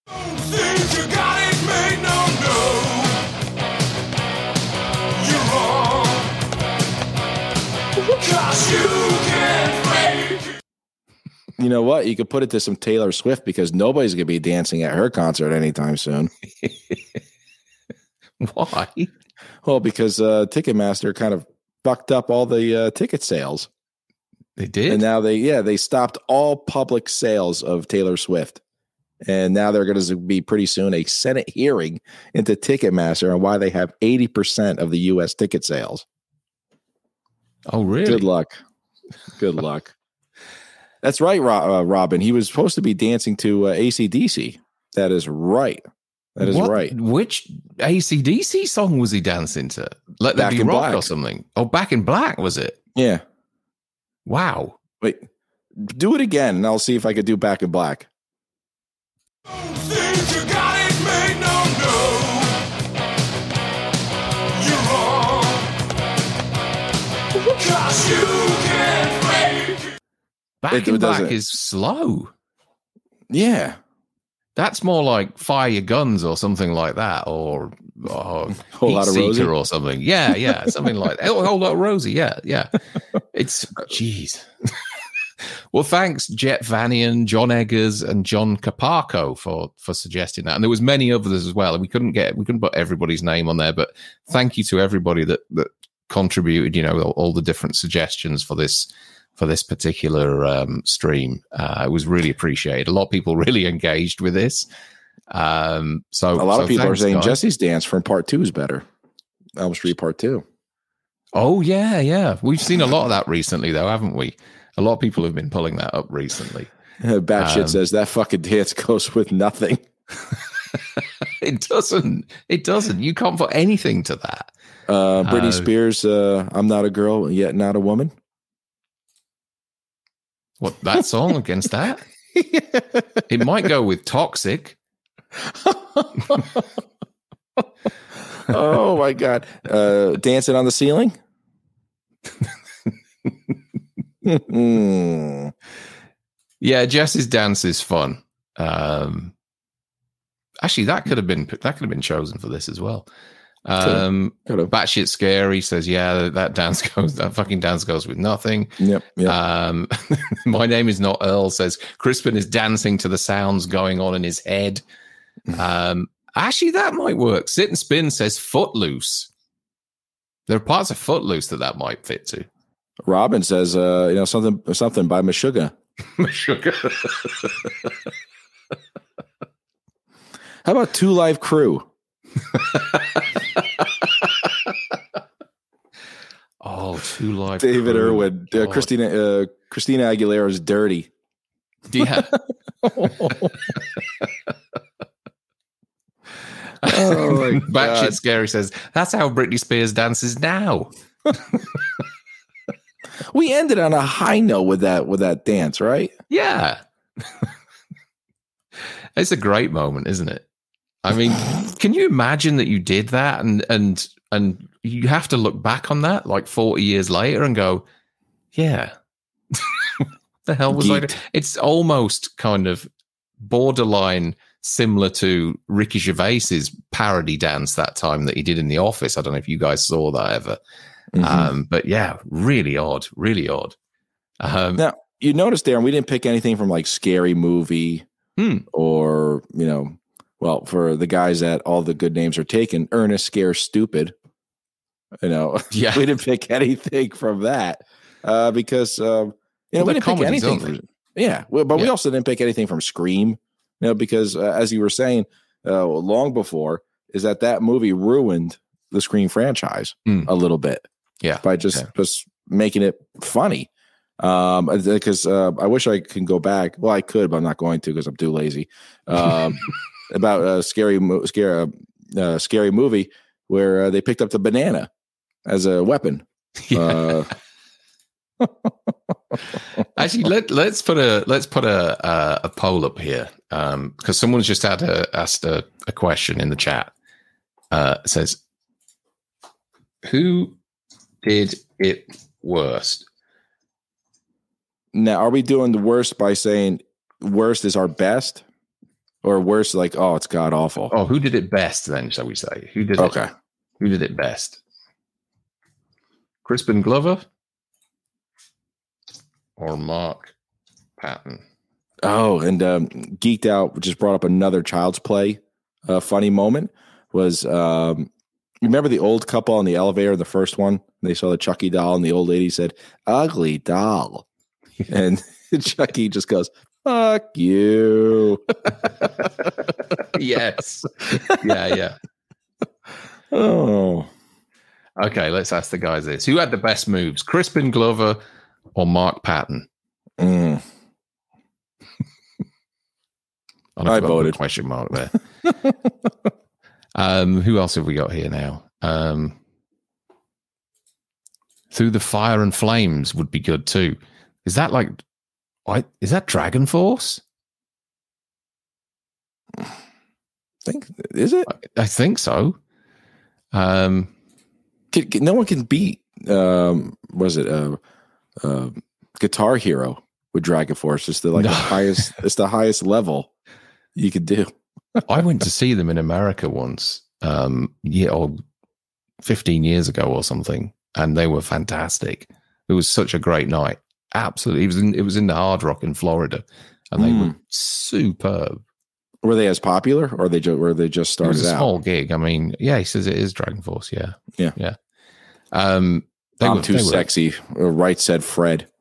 You know what? You could put it to some Taylor Swift because nobody's gonna be dancing at her concert anytime soon. Why? Well, because uh, Ticketmaster kind of fucked up all the uh, ticket sales. They did. And now they, yeah, they stopped all public sales of Taylor Swift. And now they're going to be pretty soon a Senate hearing into Ticketmaster and why they have 80% of the U.S. ticket sales. oh, really? Good luck. Good luck. That's right, uh, Robin. He was supposed to be dancing to uh, ACDC. That is right. That is What- right. Which ACDC song was he dancing to? Let There Back Be in Rock Black. or something? Oh, Back in Black, was it? Yeah. Wow. Wait, do it again and I'll see if I could do Back in Black. You Back It in Black is slow. Yeah. That's more like Fire Your Guns or something like that, or, or Whole Lot of Rosie? or something. Yeah, yeah, something like that. Oh, whole lot of Rosie. Yeah, yeah. It's jeez. Well, thanks, Jet Vanian, John Eggers, and John Caparco for for suggesting that. And there was many others as well. And we couldn't get we couldn't put everybody's name on there, but thank you to everybody that that contributed. You know, all, all the different suggestions for this for this particular um, stream. Uh, it was really appreciated. A lot of people really engaged with this. Um, so A lot so of people are saying guys. Jesse's dance from part two is better. Elm Street Part Two. Oh yeah, yeah. We've seen a lot of that recently, though, haven't we? A lot of people have been pulling that up recently. Batshit Um, says that fucking dance goes with nothing. It doesn't. It doesn't. You can't put anything to that. Uh, Britney Uh, Spears, uh, I'm not a girl yet not a woman. What that song against that? It might go with toxic. oh my god! Uh, dancing on the ceiling. Yeah, Jess's dance is fun. Um, actually, that could have been that could have been chosen for this as well. Um, Could've. batshit scary says, "Yeah, that dance goes. That fucking dance goes with nothing." Yep. Yep. Um, my name is not Earl. Says Crispin is dancing to the sounds going on in his head. Um, actually, that might work. Sit and spin says Footloose. There are parts of Footloose that that might fit to. Robin says, uh, you know, something something by Meshuggah. Sugar. How about Two Live Crew? oh, two live. David Crew. Irwin, uh, Christina uh, Christina Aguilera's "Dirty." Yeah. Oh my Batshit. Scary says that's how Britney Spears dances now. We ended on a high note with that with that dance, right? Yeah. it's a great moment, isn't it? I mean, can you imagine that you did that and and and you have to look back on that like 40 years later and go, yeah. the hell was I It's almost kind of borderline similar to Ricky Gervais's parody dance that time that he did in the office. I don't know if you guys saw that ever. Mhm. Um, but yeah, really odd, really odd. Um, Now you notice, Darren, we didn't pick anything from like scary movie Hmm. or you know, well, for the guys that all the good names are taken, Ernest Scare Stupid. You know, Yeah. we didn't pick anything from that uh, because um, you know Well, we didn't pick anything. From, yeah, well, but we also didn't pick anything from Scream. You know, because uh, as you were saying uh, long before, is that that movie ruined the Scream franchise Hmm. a little bit yeah. by just Yeah. just making it funny. Um, because uh, I wish I can go back. Well, I could, but I'm not going to because I'm too lazy. Um, about a scary, scary, uh, scary movie where uh, they picked up the banana as a weapon. Uh, Actually, let let's put a let's put a a, a poll up here because someone's just had a, asked a, a question in the chat. Uh, it says, "Who did it worst?" now, are we doing the worst by saying worst is our best, or worse, like oh it's god awful? Oh, who did it best? Then shall we say who did Okay. it? Who did it best? Crispin Glover or Mark Patton? Oh, and um, geeked out just brought up another Child's Play uh, funny moment. Was um, remember the old couple on the elevator, the first one? They saw the Chucky doll, and the old lady said, "Ugly doll," and Chucky just goes, "Fuck you." yes. Yeah, yeah. oh, Okay, let's ask the guys this: Who had the best moves, Crispin Glover or Mark Patton? Mm. I if I've got a voted. question mark there. um, who else have we got here now? Um, Through the Fire and Flames would be good too. Is that like, I, is that Dragon Force? think is it? I think so. Um, Can, can- no one can beat. Um, was it uh, uh, Guitar Hero with Dragon Force? It's the like the highest. It's the highest level you could do. I went to see them in America once, um, yeah, or 15 years ago or something, and they were fantastic. It was such a great night. Absolutely. It was in, it was in the Hard Rock in Florida, and they Hmm. were superb. Were they as popular, or they ju- were they just started? It was a out? small gig. I mean, yeah, he says it is Dragon Force. Yeah, Yeah. yeah. Um, they I'm were- too they sexy. Uh, Right said Fred.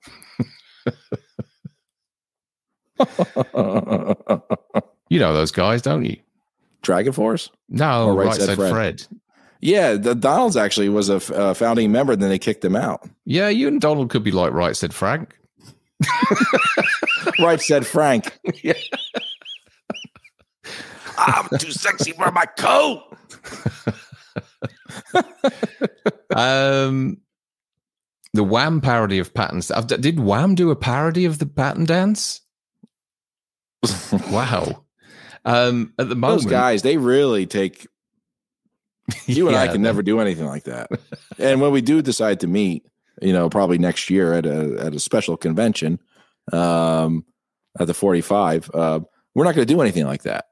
You know those guys, don't you? Dragon Force. No, Or right, said Fred. Yeah, the Donald's actually was a f- uh, founding member. and Then they kicked him out. Yeah, you and Donald could be like right said Frank. right said Frank. yeah. I'm too sexy for my coat. Um, the Wham parody of Patton's. uh, Did Wham do a parody of the Patton dance? wow. Um, at the moment, Those guys, they really take. You and I can never do anything like that. and when we do decide to meet, you know, probably next year at a at a special convention, um, at the forty five, uh, we're not going to do anything like that.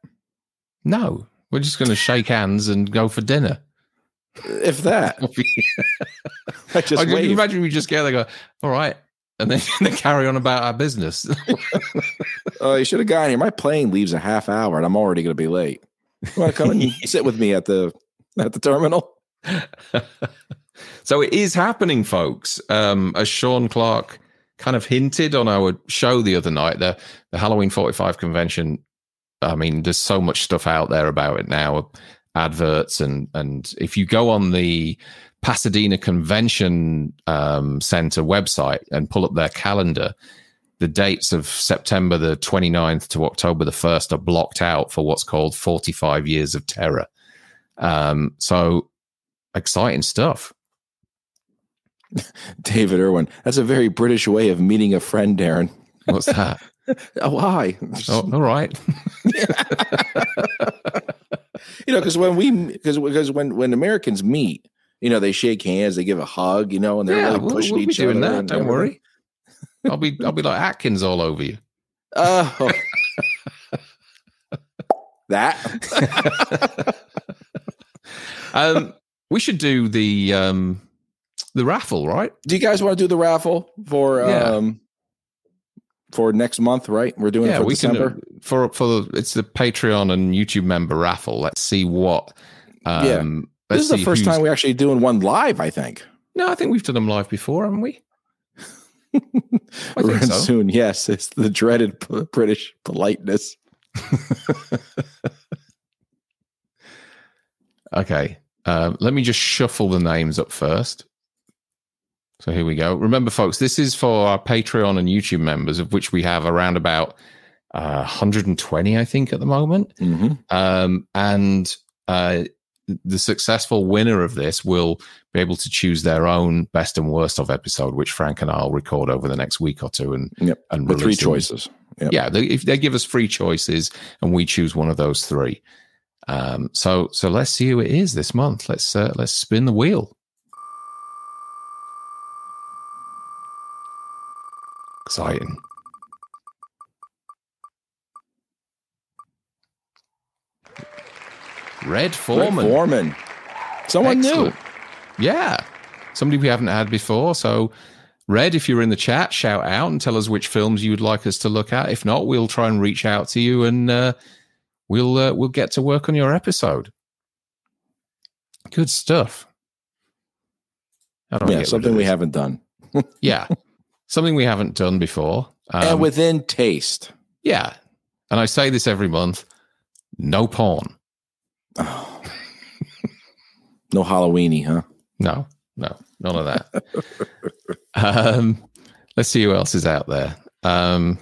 No, we're just going to shake hands and go for dinner. If that, I just I can wave. imagine we just get there, and go, all right, and then they carry on about our business. Oh, you should have gotten here. My plane leaves a half hour, and I'm already going to be late. You want to come and sit with me at the at the terminal? so it is happening, folks. Um, as Sean Clark kind of hinted on our show the other night, the the Halloween 45 convention. I mean, there's so much stuff out there about it now, adverts and and if you go on the Pasadena Convention um, Center website and pull up their calendar, the dates of September the 29th to October the 1st are blocked out for what's called 45 years of terror. Um, so exciting stuff. David Irwin. That's a very British way of meeting a friend, Darren. What's that? oh, hi. Oh, all right. you know, because when we because because when when Americans meet, you know, they shake hands, they give a hug, you know, and they're yeah, really we'll, pushing we'll each doing other. that. Don't worry. I'll be I'll be like Atkins all over you. Oh, that. Um, we should do the um the raffle, right? do you guys want to do the raffle for Yeah. um for next month? Right, we're doing it yeah, for we December. can uh, for for the, it's the Patreon and YouTube member raffle. Let's see what. Um, Yeah. this is the first time we're actually doing one live. I think. No, I think we've done them live before, haven't we? I think so. soon, yes, it's the dreaded p- British politeness. Okay. Um, let me just shuffle the names up first. So here we go. Remember, folks, this is for our Patreon and YouTube members, of which we have around about uh, 120, I think, at the moment. Mm-hmm. Um, and uh, the successful winner of this will be able to choose their own best and worst of episode, which Frank and I'll record over the next week or two. And, Yep, and the three them. choices. Yep. Yeah, they, if they give us free choices and we choose one of those three. Um, so so let's see who it is this month. Let's uh, let's spin the wheel. Exciting. Red Foreman. Red Foreman. Someone Excellent. new. Yeah. Somebody we haven't had before. So, Red, if you're in the chat, shout out and tell us which films you would like us to look at. If not, we'll try and reach out to you and uh, we'll uh, we'll get to work on your episode. Good stuff. How do I Yeah, something we haven't done. Yeah, something we haven't done before. Um, and within taste. yeah, and I say this every month: no porn. Oh. no Halloweeny, huh? No, no, none of that. um, let's see who else is out there. Um,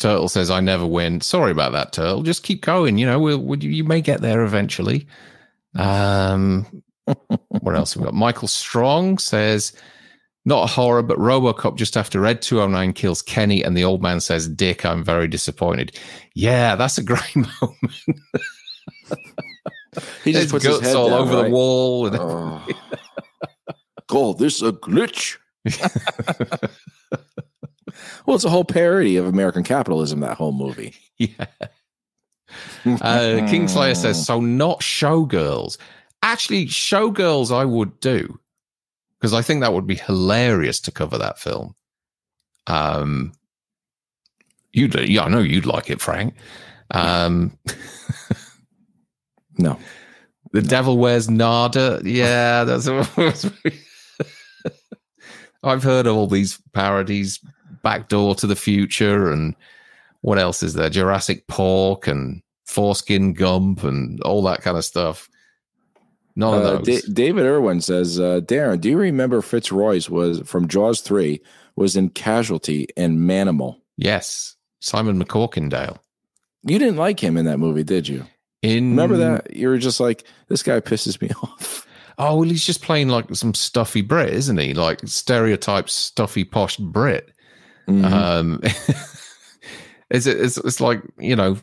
Turtle says, "I never win." Sorry about that, Turtle. Just keep going. You know, we'll, we'll, you may get there eventually. Um, what else have we got? Michael Strong says, "Not a horror, but RoboCop just after ED Two Hundred Nine kills Kenny, and the old man says, Dick, I'm very disappointed.' Yeah, that's a great moment. He just There's puts his head all down, over right? the wall. And Oh. God, this a glitch. well, it's a whole parody of American capitalism, that whole movie. Yeah. Uh, Kingslayer says, so not showgirls. Actually, showgirls I would do. because I think that would be hilarious to cover that film. Um, you'd, yeah, I know you'd like it, Frank. Um, no, the Devil Wears Nada. Yeah, that's. I've heard of all these parodies, Backdoor to the Future, and what else is there? Jurassic Pork and Foreskin Gump and all that kind of stuff. None of Uh, those. Da- David Irwin says, uh, Darren, do you remember Fitzroyce was from Jaws 3 was in Casualty and Manimal? yes, Simon MacCorkindale. You didn't like him in that movie, did you? In Remember that? You were just like, this guy pisses me off. Oh, well, he's just playing like some stuffy Brit, isn't he? Like stereotype stuffy posh Brit. Mhm. Um, it's, it's it's like you know,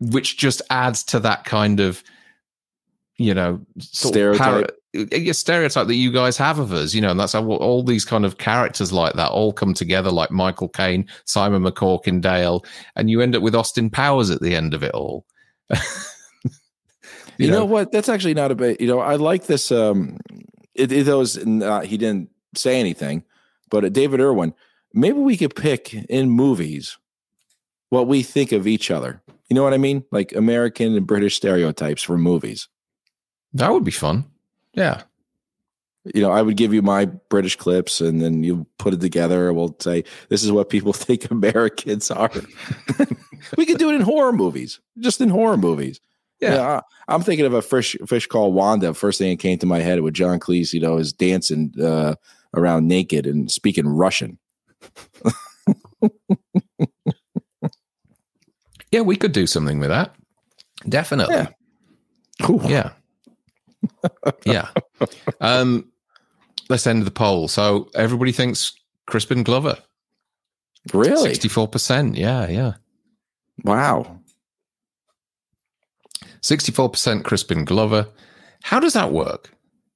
which just adds to that kind of you know Stereotype. yeah, stereotype that you guys have of us. You know, and that's how all these kind of characters like that all come together, like Michael Caine, Simon MacCorkindale, and you end up with Austin Powers at the end of it all. You, know, what? That's actually not a bit. You know, I like this. Um, it, it was not, he didn't say anything, but uh, David Irwin. Maybe we could pick in movies what we think of each other. You know what I mean? Like American and British stereotypes for movies. That would be fun. Yeah. You know, I would give you my British clips, and then you put it together. and We'll say this is what people think Americans are. we could do it in horror movies, just in horror movies. Yeah. I, am thinking of a fish fish called Wanda. First thing that came to my head with John Cleese, you know, is dancing uh, around naked and speaking Russian. Yeah, we could do something with that. Definitely. Yeah. Cool. Yeah. yeah. Um, let's end the poll. So everybody thinks Crispin Glover. Really? Sixty-four percent. Yeah, yeah. Wow. Sixty-four percent Crispin Glover. How does that work?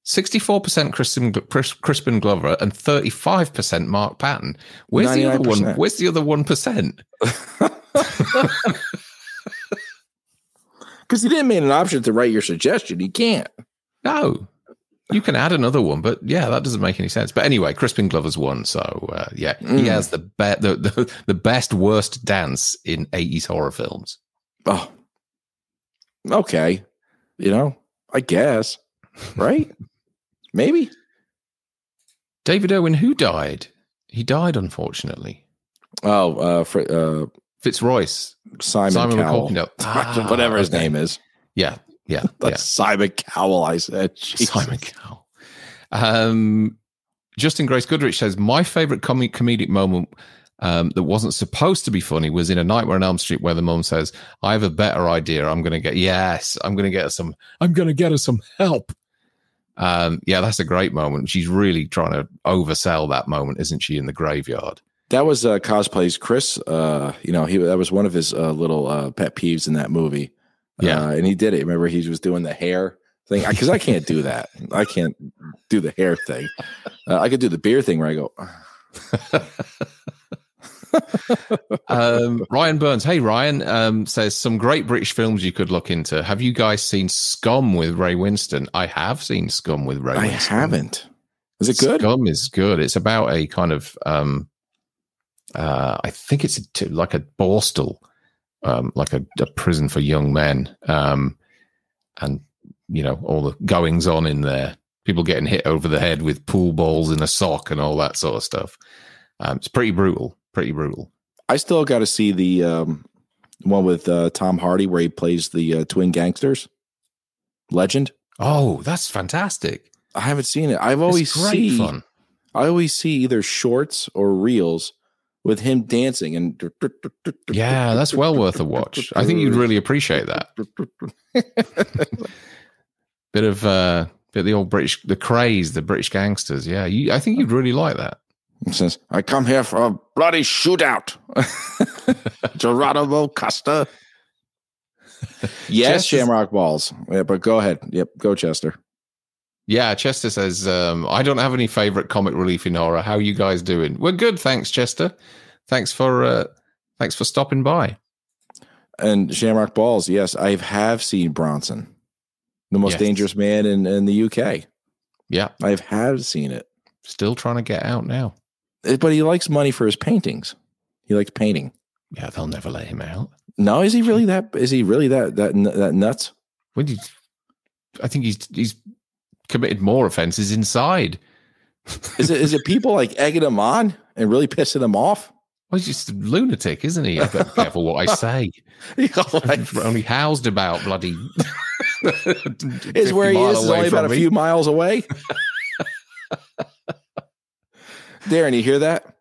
Sixty-four percent Crispin Crispin Glover and thirty-five percent Mark Patton. Where's the other one? Where's the other one percent? Because he didn't make an option to write your suggestion. He can't. No. You can add another one, but yeah, that doesn't make any sense. But anyway, Crispin Glover's won, so uh, yeah, he Mm. has the, be- the the the best worst dance in eighties horror films. Oh. Okay. You know, I guess. Right? Maybe. David Owen, who died? He died, unfortunately. Oh, uh, for, uh, Fitzroyce, Simon, Simon Cowell. Ah, Whatever his okay. name is. Yeah, yeah, That's yeah. Simon Cowell, I said. Jesus. Simon Cowell. Um, Justin Grace Goodrich says my favorite com- comedic moment um, that wasn't supposed to be funny was in a Nightmare on Elm Street where the mom says, "I have a better idea. I'm going to get yes, I'm going to get some. I'm going to get her some help." Um, yeah, that's a great moment. She's really trying to oversell that moment, isn't she? In the graveyard. That was uh, cosplays Chris. Uh, you know, he that was one of his uh, little uh, pet peeves in that movie. Yeah. uh, and he did it. Remember, he was doing the hair thing because I can't do that. I can't do the hair thing. Uh, I could do the beer thing where I go. um, Ryan Burns, hey Ryan, um, says some great British films you could look into. Have you guys seen Scum with Ray Winstone? I have seen Scum with Ray I Winstone. haven't. Is it good? Scum is good. It's about a kind of, um, uh, I think it's a like a borstal, um, like a, a prison for young men, um, and you know all the goings on in there. People getting hit over the head with pool balls in a sock and all that sort of stuff. Um, it's pretty brutal. Pretty brutal. I still got to see the um, one with uh, Tom Hardy where he plays the uh, twin gangsters. Legend. Oh, that's fantastic. I haven't seen it. I've always great see, fun. I always see either shorts or reels with him dancing and Yeah, that's well worth a watch. I think you'd really appreciate that. bit of uh bit of the old British the craze, the British gangsters. Yeah, you, I think you'd really like that. Says, "I come here for a bloody shootout." Geronimo Costa. Yes, Shamrock Balls. Yeah, but go ahead. Yep, go Chester. Yeah, Chester says, um, I don't have any favorite comic relief in horror. How you guys doing? We're good, thanks, Chester. Thanks for uh thanks for stopping by. And Shamrock Balls. Yes, I have seen Bronson, the most Yes. dangerous man in in the UK. Yeah, I have seen it. still trying to get out now. But he likes money for his paintings. He likes painting. Yeah, they'll never let him out. No, is he really that? Is he really that that that nuts? When you, I think he's he's committed more offences inside. Is it is it people like egging him on and really pissing him off? Well, he's just a lunatic, isn't he? I've got to be careful what I say. We're only housed about bloody. is where he is, is only about from a me. few miles away. Darren, you hear that?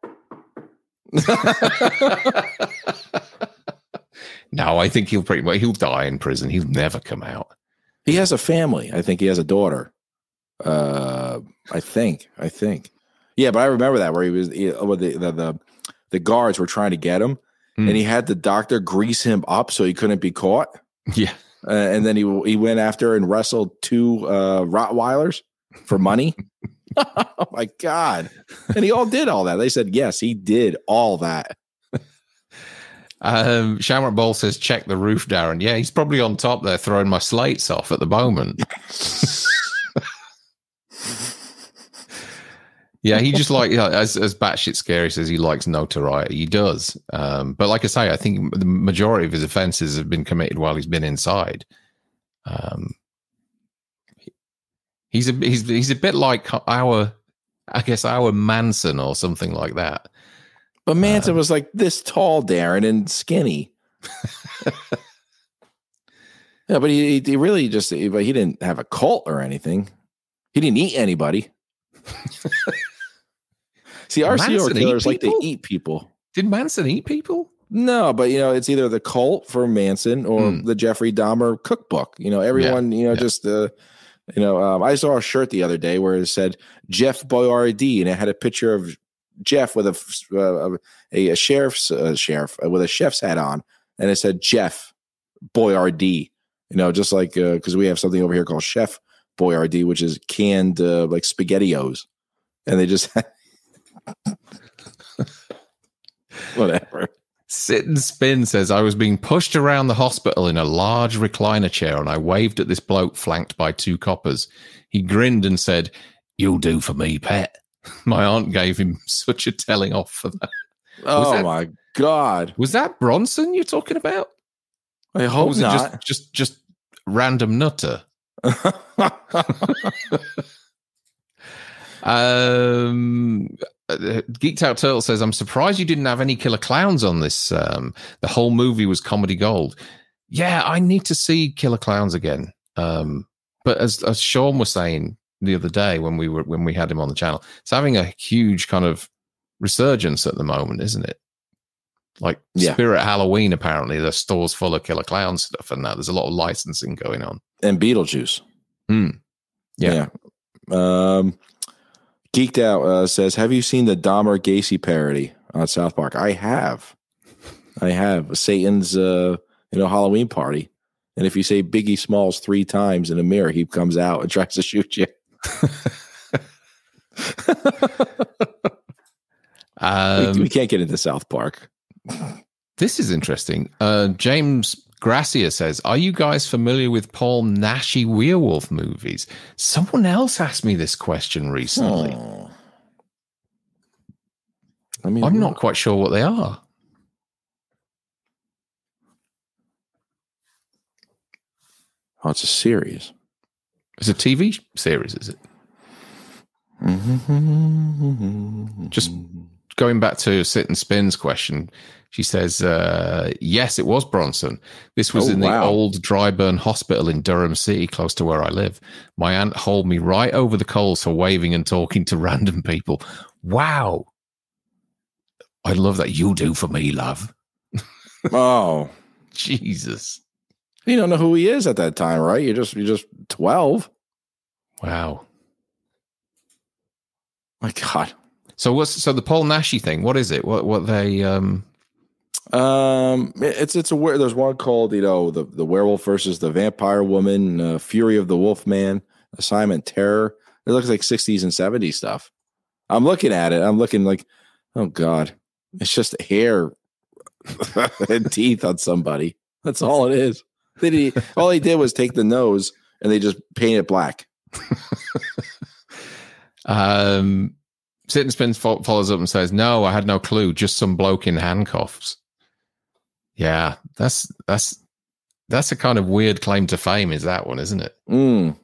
No, I think he'll pretty well he'll die in prison. He'll never come out. He has a family. I think he has a daughter. Uh, I think. I think. Yeah, but I remember that where he was he, where the, the the the guards were trying to get him, Hmm. and he had the doctor grease him up so he couldn't be caught. Yeah. Uh, and then he he went after and wrestled two uh, Rottweilers for money. oh my god! And he all did all that. They said yes, he did all that. Um, Shamrock says, check the roof, Darren. Yeah, he's probably on top there throwing my slates off at the moment. yeah, he just like, as, as batshit scary says, he likes notoriety. He does. Um, but like I say, I think the majority of his offenses have been committed while he's been inside. Um, he's a he's he's a bit like our, I guess our Manson or something like that. But Manson was like this tall, Darren, and skinny. yeah, but he, he really just he, but he didn't have a cult or anything. He didn't eat anybody. See, our serial killers like to eat people. Did Manson eat people? No, but you know, it's either the cult for Manson or Hmm. the Jeffrey Dahmer cookbook. You know, everyone, you know, yeah. just uh, you know, um, I saw a shirt the other day where it said Jeff Boyardee, and it had a picture of Jeff with a uh, a, a sheriff's uh, sheriff uh, with a chef's hat on, and it said Jeff Boyardee. You know, just like because we have something over here called Chef Boyardee, which is canned uh, like spaghettios, and they just whatever. Sit and Spin says, I was being pushed around the hospital in a large recliner chair and I waved at this bloke flanked by two coppers. He grinned and said, You'll do for me, pet. My aunt gave him such a telling off for that. Oh that- my god! Was that Bronson you're talking about? I Or hope was it just just just random nutter? Um, uh, Geeked Out Turtle says, "I'm surprised you didn't have any killer clowns on this. Um, the whole movie was comedy gold. Yeah, I need to see Killer Clowns again. Um, but as as Sean was saying the other day when we were when we had him on the channel, it's having a huge kind of resurgence at the moment, isn't it? Like Yeah. Spirit Halloween, apparently the store's full of Killer Clown stuff, and that there's a lot of licensing going on. and Beetlejuice. Hmm. Yeah. Yeah. Um, Geeked out uh, says, "Have you seen the Dahmer Gacy parody on South Park?" I have. I have Satan's uh, you know Halloween party, and if you say Biggie Smalls three times in a mirror, he comes out and tries to shoot you. Um, we, we can't get into South Park. This is interesting. Uh, James Gracia says, "Are you guys familiar with Paul Naschy werewolf movies?" Someone else asked me this question recently. Hmm. I mean, I'm not quite sure what they are. Oh, it's a series. It's a TV series, is it? Just going back to Sit and Spin's question, she says, uh, yes, it was Bronson. This was Oh, in the wow. old Dryburn Hospital in Durham City, close to where I live. My aunt hauled me right over the coals for waving and talking to random people. Wow. I love that you do for me, love. Oh, Jesus. you don't know who he is at that time, right? You're just you're just twelve. Wow. My God. So what's so the Paul Naschy thing? What is it? What what they um Um, it's it's a there's one called you know the the werewolf versus the vampire woman, uh, Fury of the Wolf Man, Assignment Terror. It looks like 60s and 70s stuff. I'm looking at it. I'm looking like, oh god, it's just hair and teeth on somebody. That's all it is. Did? All he did was take the nose and they just paint it black. Um, Sit and Spin fo- follows up and says, "No, I had no clue. Just some bloke in handcuffs." Yeah, that's that's that's a kind of weird claim to fame, is that one, isn't it? Mm.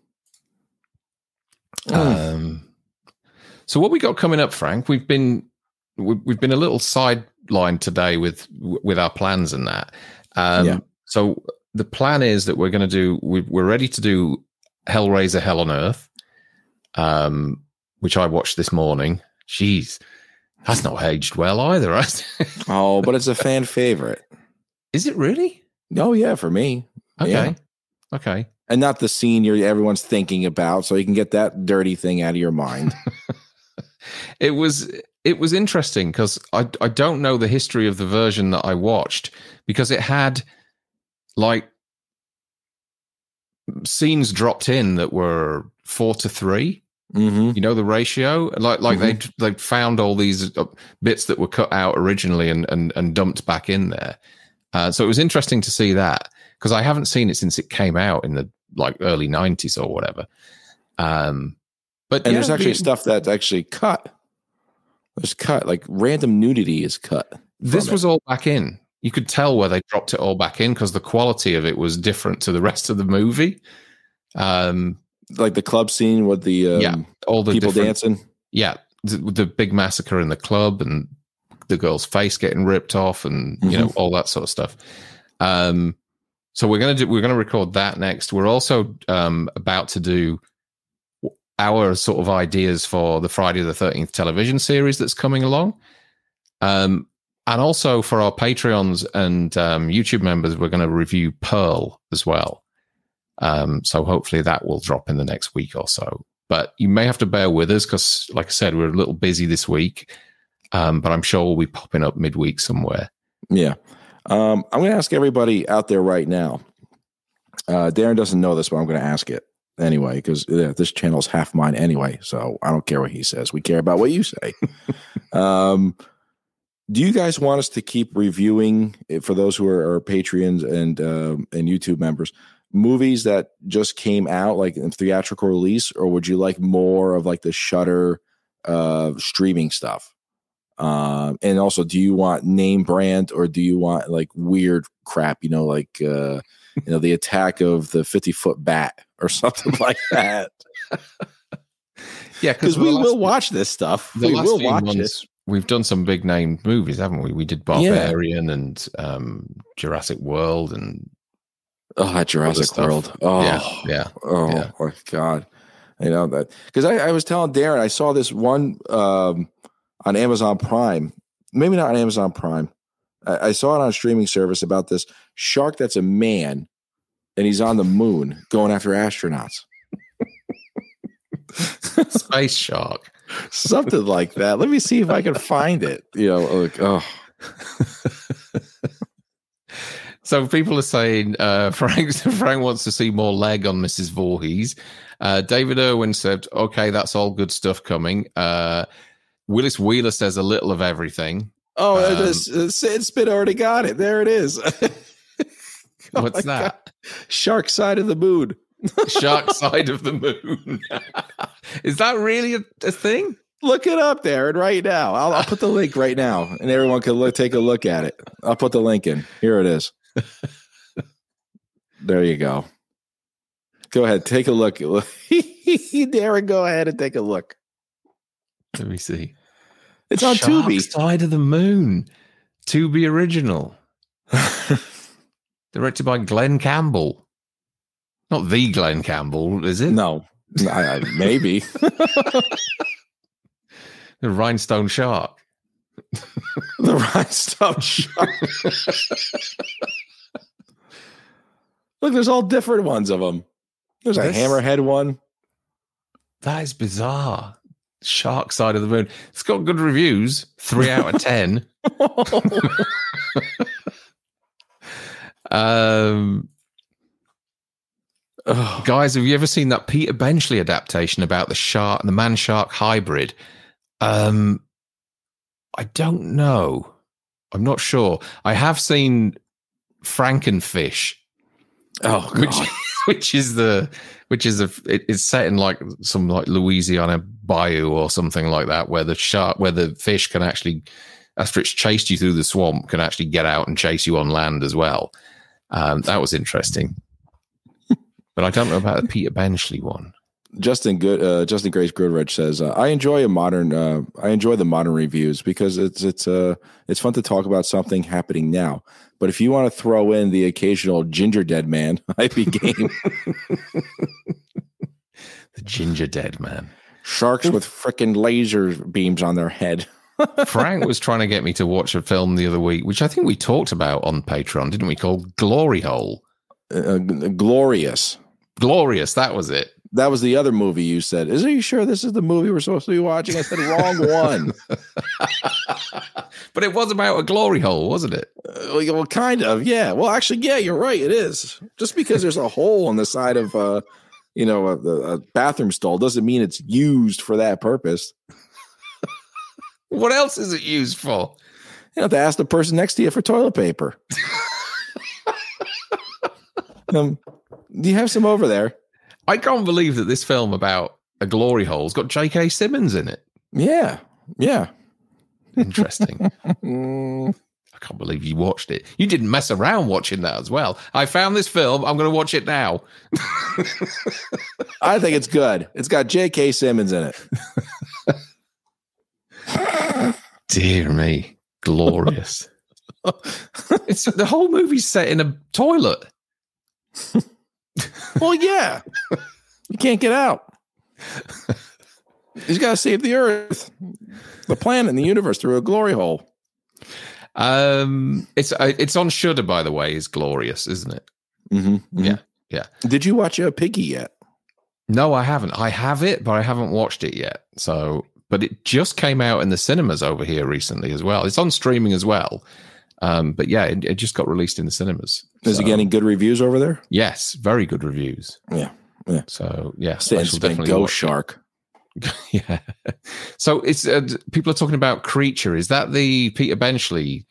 Um, so what we got coming up, Frank? We've been we- we've been a little sidelined today with with our plans and that. Um, Yeah. So the plan is that we're going to do. we- We're ready to do Hellraiser: Hell on Earth, um, which I watched this morning. Jeez, that's not aged well either. right? Oh, but it's a fan favorite. Is it really? Oh yeah, for me. Okay. Yeah. Okay. And not the scene you're everyone's thinking about, so you can get that dirty thing out of your mind. it was it was interesting because I I don't know the history of the version that I watched because it had like scenes dropped in that were four to three. mm-hmm. You know the ratio, like like they they found all these uh, bits that were cut out originally and and, and dumped back in there. Uh, so it was interesting to see that because I haven't seen it since it came out in the like early nineties or whatever. Um, but And yeah, there's actually the- stuff that's actually cut. There's cut, like random nudity is cut. This was all back in. You could tell where they dropped it all back in because the quality of it was different to the rest of the movie. Um, like the club scene with the um, yeah, all the people dancing. Yeah, the, the big massacre in the club and the girl's face getting ripped off, and you know all that sort of stuff. Um, so we're gonna do. We're gonna record that next. We're also um, about to do our sort of ideas for the Friday the Thirteenth television series that's coming along. Um, and also for our Patreons and um, YouTube members, we're going to review Pearl as well. Um, so hopefully that will drop in the next week or so. But you may have to bear with us because, like I said, we're a little busy this week. Um, but I'm sure we'll be popping up midweek somewhere. Yeah. Um, I'm going to ask everybody out there right now. Uh, Darren doesn't know this, but I'm going to ask it anyway because uh, this channel's half mine anyway. So I don't care what he says. We care about what you say. um, do you guys want us to keep reviewing eh, for those who are, are Patreons and um, and YouTube members movies that just came out like in theatrical release, or would you like more of like the Shudder uh, streaming stuff? Um, and also, do you want name brand or do you want like weird crap? You know, like uh, you know, the attack of the fifty foot bat or something like that. Yeah, Because we will watch this stuff. We will watch months, We've done some big name movies, haven't we? We did Barbarian and um, Jurassic World and Oh, Jurassic. World. Oh, Yeah, yeah, Oh yeah. my God. You know that because I, I was telling Darren, I saw this one um, on Amazon Prime. Maybe not on Amazon Prime. I, I saw it on a streaming service about this shark that's a man and he's on the moon going after astronauts. Space Shark. Something like that. Let me see if I can find it. You know, like, oh, So people are saying uh, Frank Frank wants to see more leg on Mrs. Voorhees. Uh, David Irwin said, "Okay, that's all good stuff coming." Uh, Willis Wheeler says a little of everything. oh, Um, uh, Sid Spit already got it. There it is. Oh What's that? God. Shark side of the moon. Shark side of the moon. Is that really a, a thing? Look it up, Darren, right now. I'll, I'll put the link right now, and everyone can look, take a look at it. I'll put the link in. Here it is. there you go. Go ahead, take a look. Darren, go ahead and take a look. Let me see. It's on Tubi. Side of the Moon. Tubi original. Directed by Glenn Campbell. Not the Glenn Campbell, is it? No, I, I, maybe. The Rhinestone Shark. the rhinestone shark. Look, there's all different ones of them. There's a This- hammerhead one. That is bizarre. Shark Side of the Moon. It's got good reviews. Three out of ten. um, guys, have you ever seen that Peter Benchley adaptation about the shark, the man shark hybrid? Um, I don't know. I'm not sure. I have seen Frankenfish, oh God. which is the which is a it, it's set in like some like Louisiana bayou or something like that, where the shark where the fish can actually after it's chased you through the swamp can actually get out and chase you on land as well. Um, that was interesting, but I don't know about the Peter Benchley one. Justin Good, uh, Justin Grace Goodrich says, uh, "I enjoy a modern, uh, I enjoy the modern reviews because it's it's uh it's fun to talk about something happening now. But if you want to throw in the occasional ginger dead man, I'd be game. The Ginger Dead Man. Sharks with frickin' laser beams on their head. Frank was trying to get me to watch a film the other week, which I think we talked about on Patreon, didn't we? Called Glory Hole. Uh, glorious. Glorious, that was it. That was the other movie you said. Is are you sure this is the movie we're supposed to be watching? I said wrong one. But it was about a glory hole, wasn't it? Uh, well, kind of, yeah. Well, actually, yeah, you're right. It is. Just because there's a hole on the side of, uh, you know, a, a bathroom stall doesn't mean it's used for that purpose. What else is it used for? You have to ask the person next to you for toilet paper. um, do you have some over there? I can't believe that this film about a glory hole's got J.K. Simmons in it. Yeah, yeah. Interesting. I can't believe you watched it. You didn't mess around watching that as well. I found this film. I'm going to watch it now. I think it's good. It's got J.K. Simmons in it. Dear me, glorious. it's the whole movie's set in a toilet. Well, yeah. you can't get out. He's got to save the Earth, the planet, and the universe through a glory hole. Um, it's uh, it's on Shudder, by the way. Is glorious, isn't it? Mm-hmm, Yeah, yeah. Did you watch uh, Piggy yet? No, I haven't. I have it, but I haven't watched it yet. So, but it just came out in the cinemas over here recently as well. It's on streaming as well. Um, but yeah, it, it just got released in the cinemas. Is So, it getting good reviews over there? Yes, very good reviews. Yeah. Yeah. So yeah, Sit I and shall spin definitely Go. Shark. yeah. So it's uh, people are talking about creature. Is that the Peter Benchley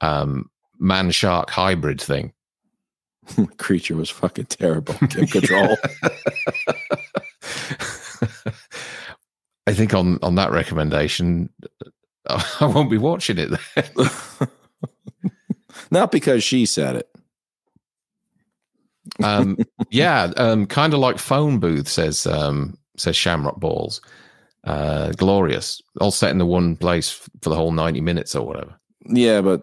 um, man shark hybrid thing? Creature was fucking terrible. Kim Control. I think on on that recommendation, I won't be watching it. Then. Not because she said it. um, yeah, um, kind of like phone booth says um, says Shamrock Balls. Uh, glorious, all set in the one place for the whole ninety minutes or whatever. Yeah, but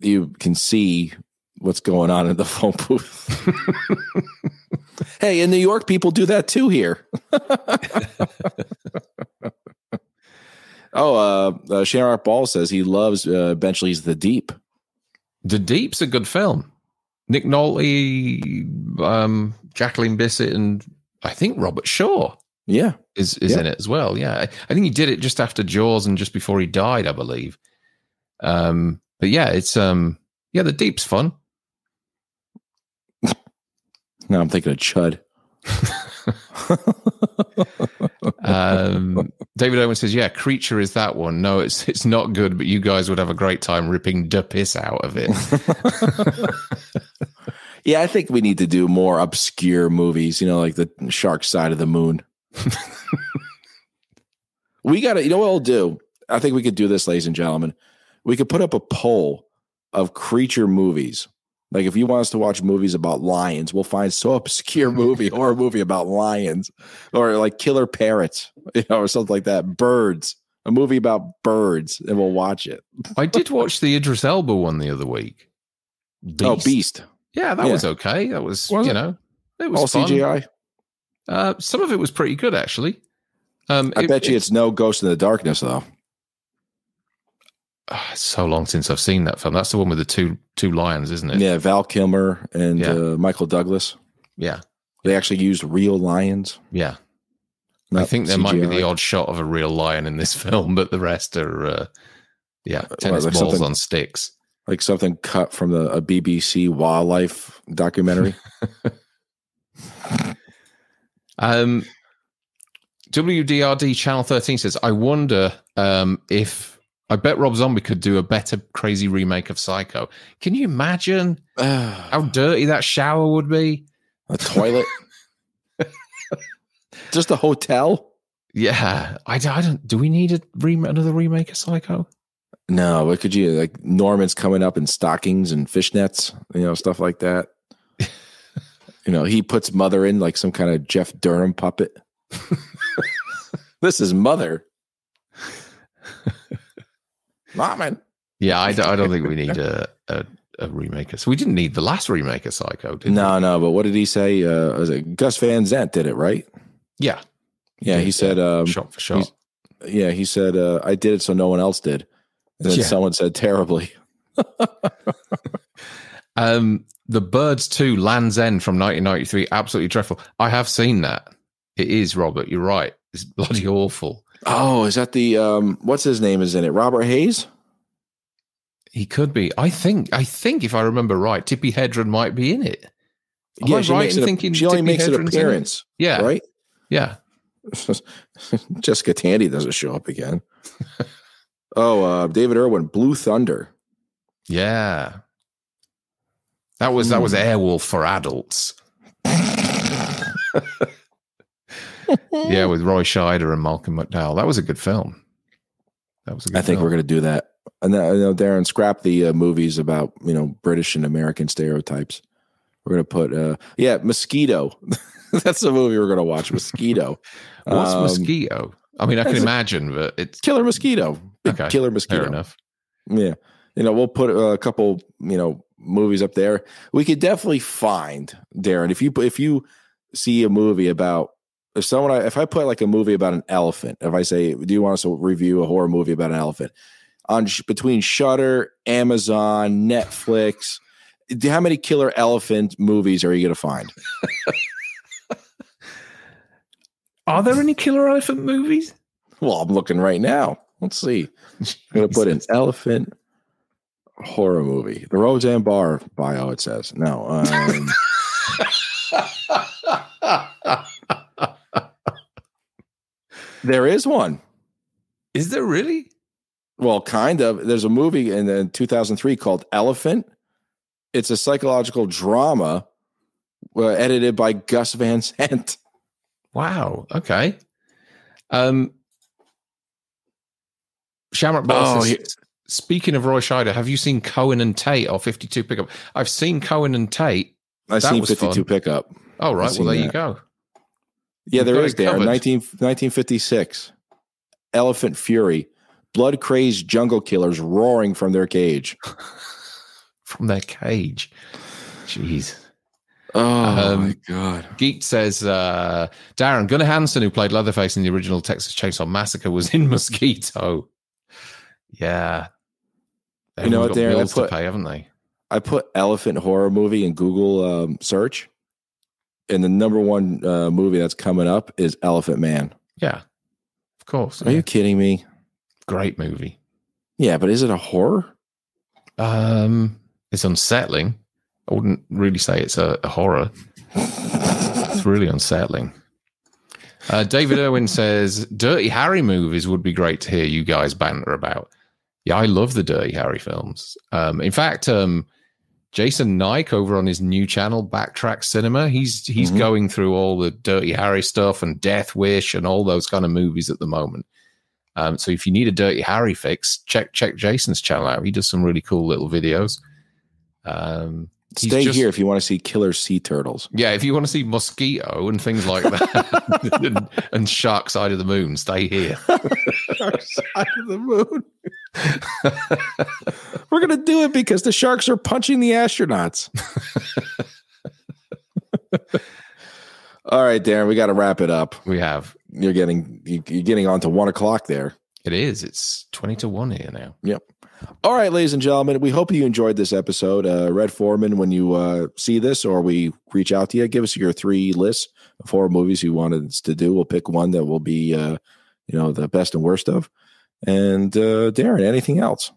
you can see what's going on in the phone booth. hey, in New York, people do that too here. oh, uh, uh Shamrock Ball says he loves uh, Benchley's The Deep. The Deep's a good film. Nick Nolte, um, Jacqueline Bisset, and I think Robert Shaw Yeah. is is Yeah. in it as well. Yeah, I, I think he did it just after Jaws and just before he died, I believe. Um, but yeah, it's um, yeah, The Deep's fun. Now I'm thinking of Chud. Um, David Owen says, "Yeah, Creature is that one. No, it's it's not good, but you guys would have a great time ripping the piss out of it." Yeah, I think we need to do more obscure movies, you know, like the Shark Side of the Moon. we got to, you know what we'll do? I think we could do this, ladies and gentlemen. We could put up a poll of creature movies. Like if you want us to watch movies about lions, we'll find so obscure movie or a movie about lions or like killer parrots, you know, or something like that. Birds, a movie about birds, and we'll watch it. I did watch the Idris Elba one the other week. Oh, Beast. Yeah, that Yeah. was okay. That was, Was you know, it was All fun. CGI. Uh, some of it was pretty good, actually. Um, I it- bet you it- it's no Ghost in the Darkness, though. It's so long since I've seen that film. That's the one with the two two lions, isn't it? Yeah, Val Kilmer and Yeah. uh, Michael Douglas. yeah, They actually used real lions. yeah. I think there might be the odd shot of a real lion in this film, but the rest are, uh, yeah, tennis like balls on sticks. like something cut from the a BBC wildlife documentary. Um, WDRD Channel 13 says, I wonder um, if I bet Rob Zombie could do a better crazy remake of Psycho. Can you imagine ah. how dirty that shower would be? A toilet. Just a hotel. Yeah, I don't. Do we need a rem- another remake of Psycho? No, what could you like? Norman's coming up in stockings and fishnets, you know, stuff like that. you know, he puts mother in like some kind of Jeff Dunham puppet. this is mother. Norman. Yeah, I don't think we need a, a, a remake. So we didn't need the last remake of Psycho, did No, no, but what did he say? Uh, was it Gus Van Sant did it, right? Yeah, Yeah, he did, said, um, shot for shot. yeah, he said, uh, I did it so no one else did. And then Yeah. someone said terribly. Um, the Birds 2 Land's End from 1993, absolutely dreadful. I have seen that. It is, Robert. You're right. It's bloody awful. Oh, is that the um what's his name is in it? Robert Hays? He could be. I think. I think if I remember right, Tippi Hedren might be in it. Am I she right makes in a- thinking she only makes an appearance. Yeah. Right? Yeah. Jessica Tandy doesn't show up again. oh, uh David Irwin, Blue Thunder. Yeah. That was that was Hmm. Airwolf for adults. yeah, with Roy Scheider and Malcolm McDowell. That was a good film. That was a good I think film. we're going to do that. And then, you know, Darren, scrap the uh, movies about you know British and American stereotypes. We're going to put, uh yeah, Mosquito. That's the movie we're going to watch. Mosquito. What's Um, mosquito? I mean, I can imagine, but it's Killer Mosquito. Okay, Killer Mosquito. fair enough. Yeah. You know, we'll put a couple, you know, movies up there. We could definitely find Darren if you if you see a movie about if someone if I put like a movie about an elephant, if I say, "Do you want us to review a horror movie about an elephant?" on between Shudder, Amazon, Netflix, how many killer elephant movies are you going to find? Are there any killer elephant movies? Well, I'm looking right now. Let's see. I'm going to put an elephant horror movie. The Roseanne Barr bio. It says no. Um, there is one. Is there really? Well, kind of. There's a movie in, in 2003 called Elephant. It's a psychological drama uh, edited by Gus Van Sant. Wow. Okay. Um, Shamrock Oh, he- speaking of Roy Scheider, have you seen Cohen and Tate or 52 Pickup? I've seen Cohen and Tate. I've That seen 52 fun. pickup. Oh, right. I've Well, there you go. Yeah, there is there. covered. 19, 1956. Elephant Fury. Blood crazed jungle killers roaring from their cage. From their cage. Jeez. Oh Um, my god. Geek says, uh, Darren, Gunnar Hansen, who played Leatherface in the original Texas Chainsaw Massacre, was in Mosquito. Yeah. You know what, Darren? I bills to pay, haven't they? I put elephant horror movie in Google um, search, and the number one uh, movie that's coming up is Elephant Man. Yeah. Of course. Are you kidding me? Great movie. Yeah, but is it a horror? Um, it's unsettling. I wouldn't really say it's a, a horror. it's really unsettling. Uh, David Irwin says Dirty Harry movies would be great to hear you guys banter about. Yeah, I love the Dirty Harry films. Um, in fact, um, Jason Nike over on his new channel, Backtrack Cinema, he's he's Mhm. going through all the Dirty Harry stuff and Death Wish and all those kind of movies at the moment. Um, so if you need a Dirty Harry fix, check check Jason's channel out. He does some really cool little videos. Um, Stay just- here if you want to see killer sea turtles. Yeah, if you want to see mosquito and things like that, and, and Shark Side of the Moon, stay here. Shark side of the moon. We're gonna do it because the sharks are punching the astronauts. All right, Darren, we got to wrap it up. We have. You're getting you- you're getting on to one o'clock there. It is. It's twenty to one here now. Yep. All right, ladies and gentlemen, we hope you enjoyed this episode. Uh, Red Foreman, when you uh, see this or we reach out to you, give us your three lists of horror movies you wanted us to do. We'll pick one that will be, uh, you know, the best and worst of. And uh, Darren, anything else?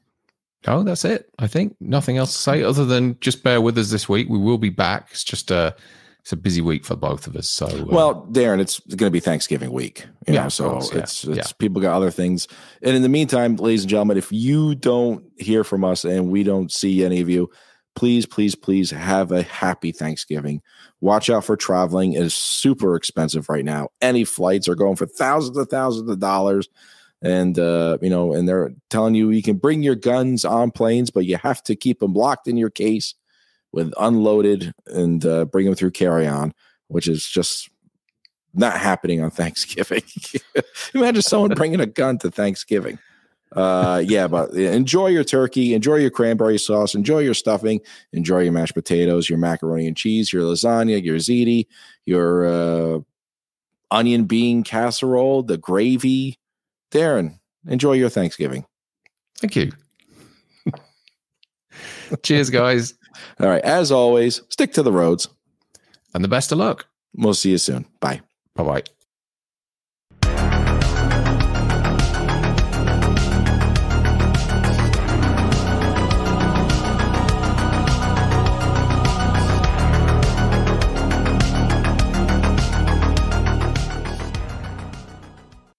Oh, that's it. I think nothing else to say other than just bear with us this week. We will be back. It's just a it's a busy week for both of us. So uh, Well, Darren, it's going to be Thanksgiving week. You Yeah, know, so course, yeah, it's it's yeah. people got other things. And in the meantime, ladies and gentlemen, if you don't hear from us and we don't see any of you, please, please, please have a happy Thanksgiving. Watch out for traveling. It is super expensive right now. Any flights are going for thousands of thousands of dollars. And, uh, you know, and they're telling you you can bring your guns on planes, but you have to keep them locked in your case with unloaded and uh, bring them through carry on, which is just not happening on Thanksgiving. Imagine someone bringing a gun to Thanksgiving. Uh, yeah, but enjoy your turkey, enjoy your cranberry sauce, enjoy your stuffing, enjoy your mashed potatoes, your macaroni and cheese, your lasagna, your ziti, your uh, onion bean casserole, the gravy. Darren, enjoy your Thanksgiving. Thank you. Cheers, guys. All right. As always, stick to the roads. And the best of luck. We'll see you soon. Bye. Bye bye.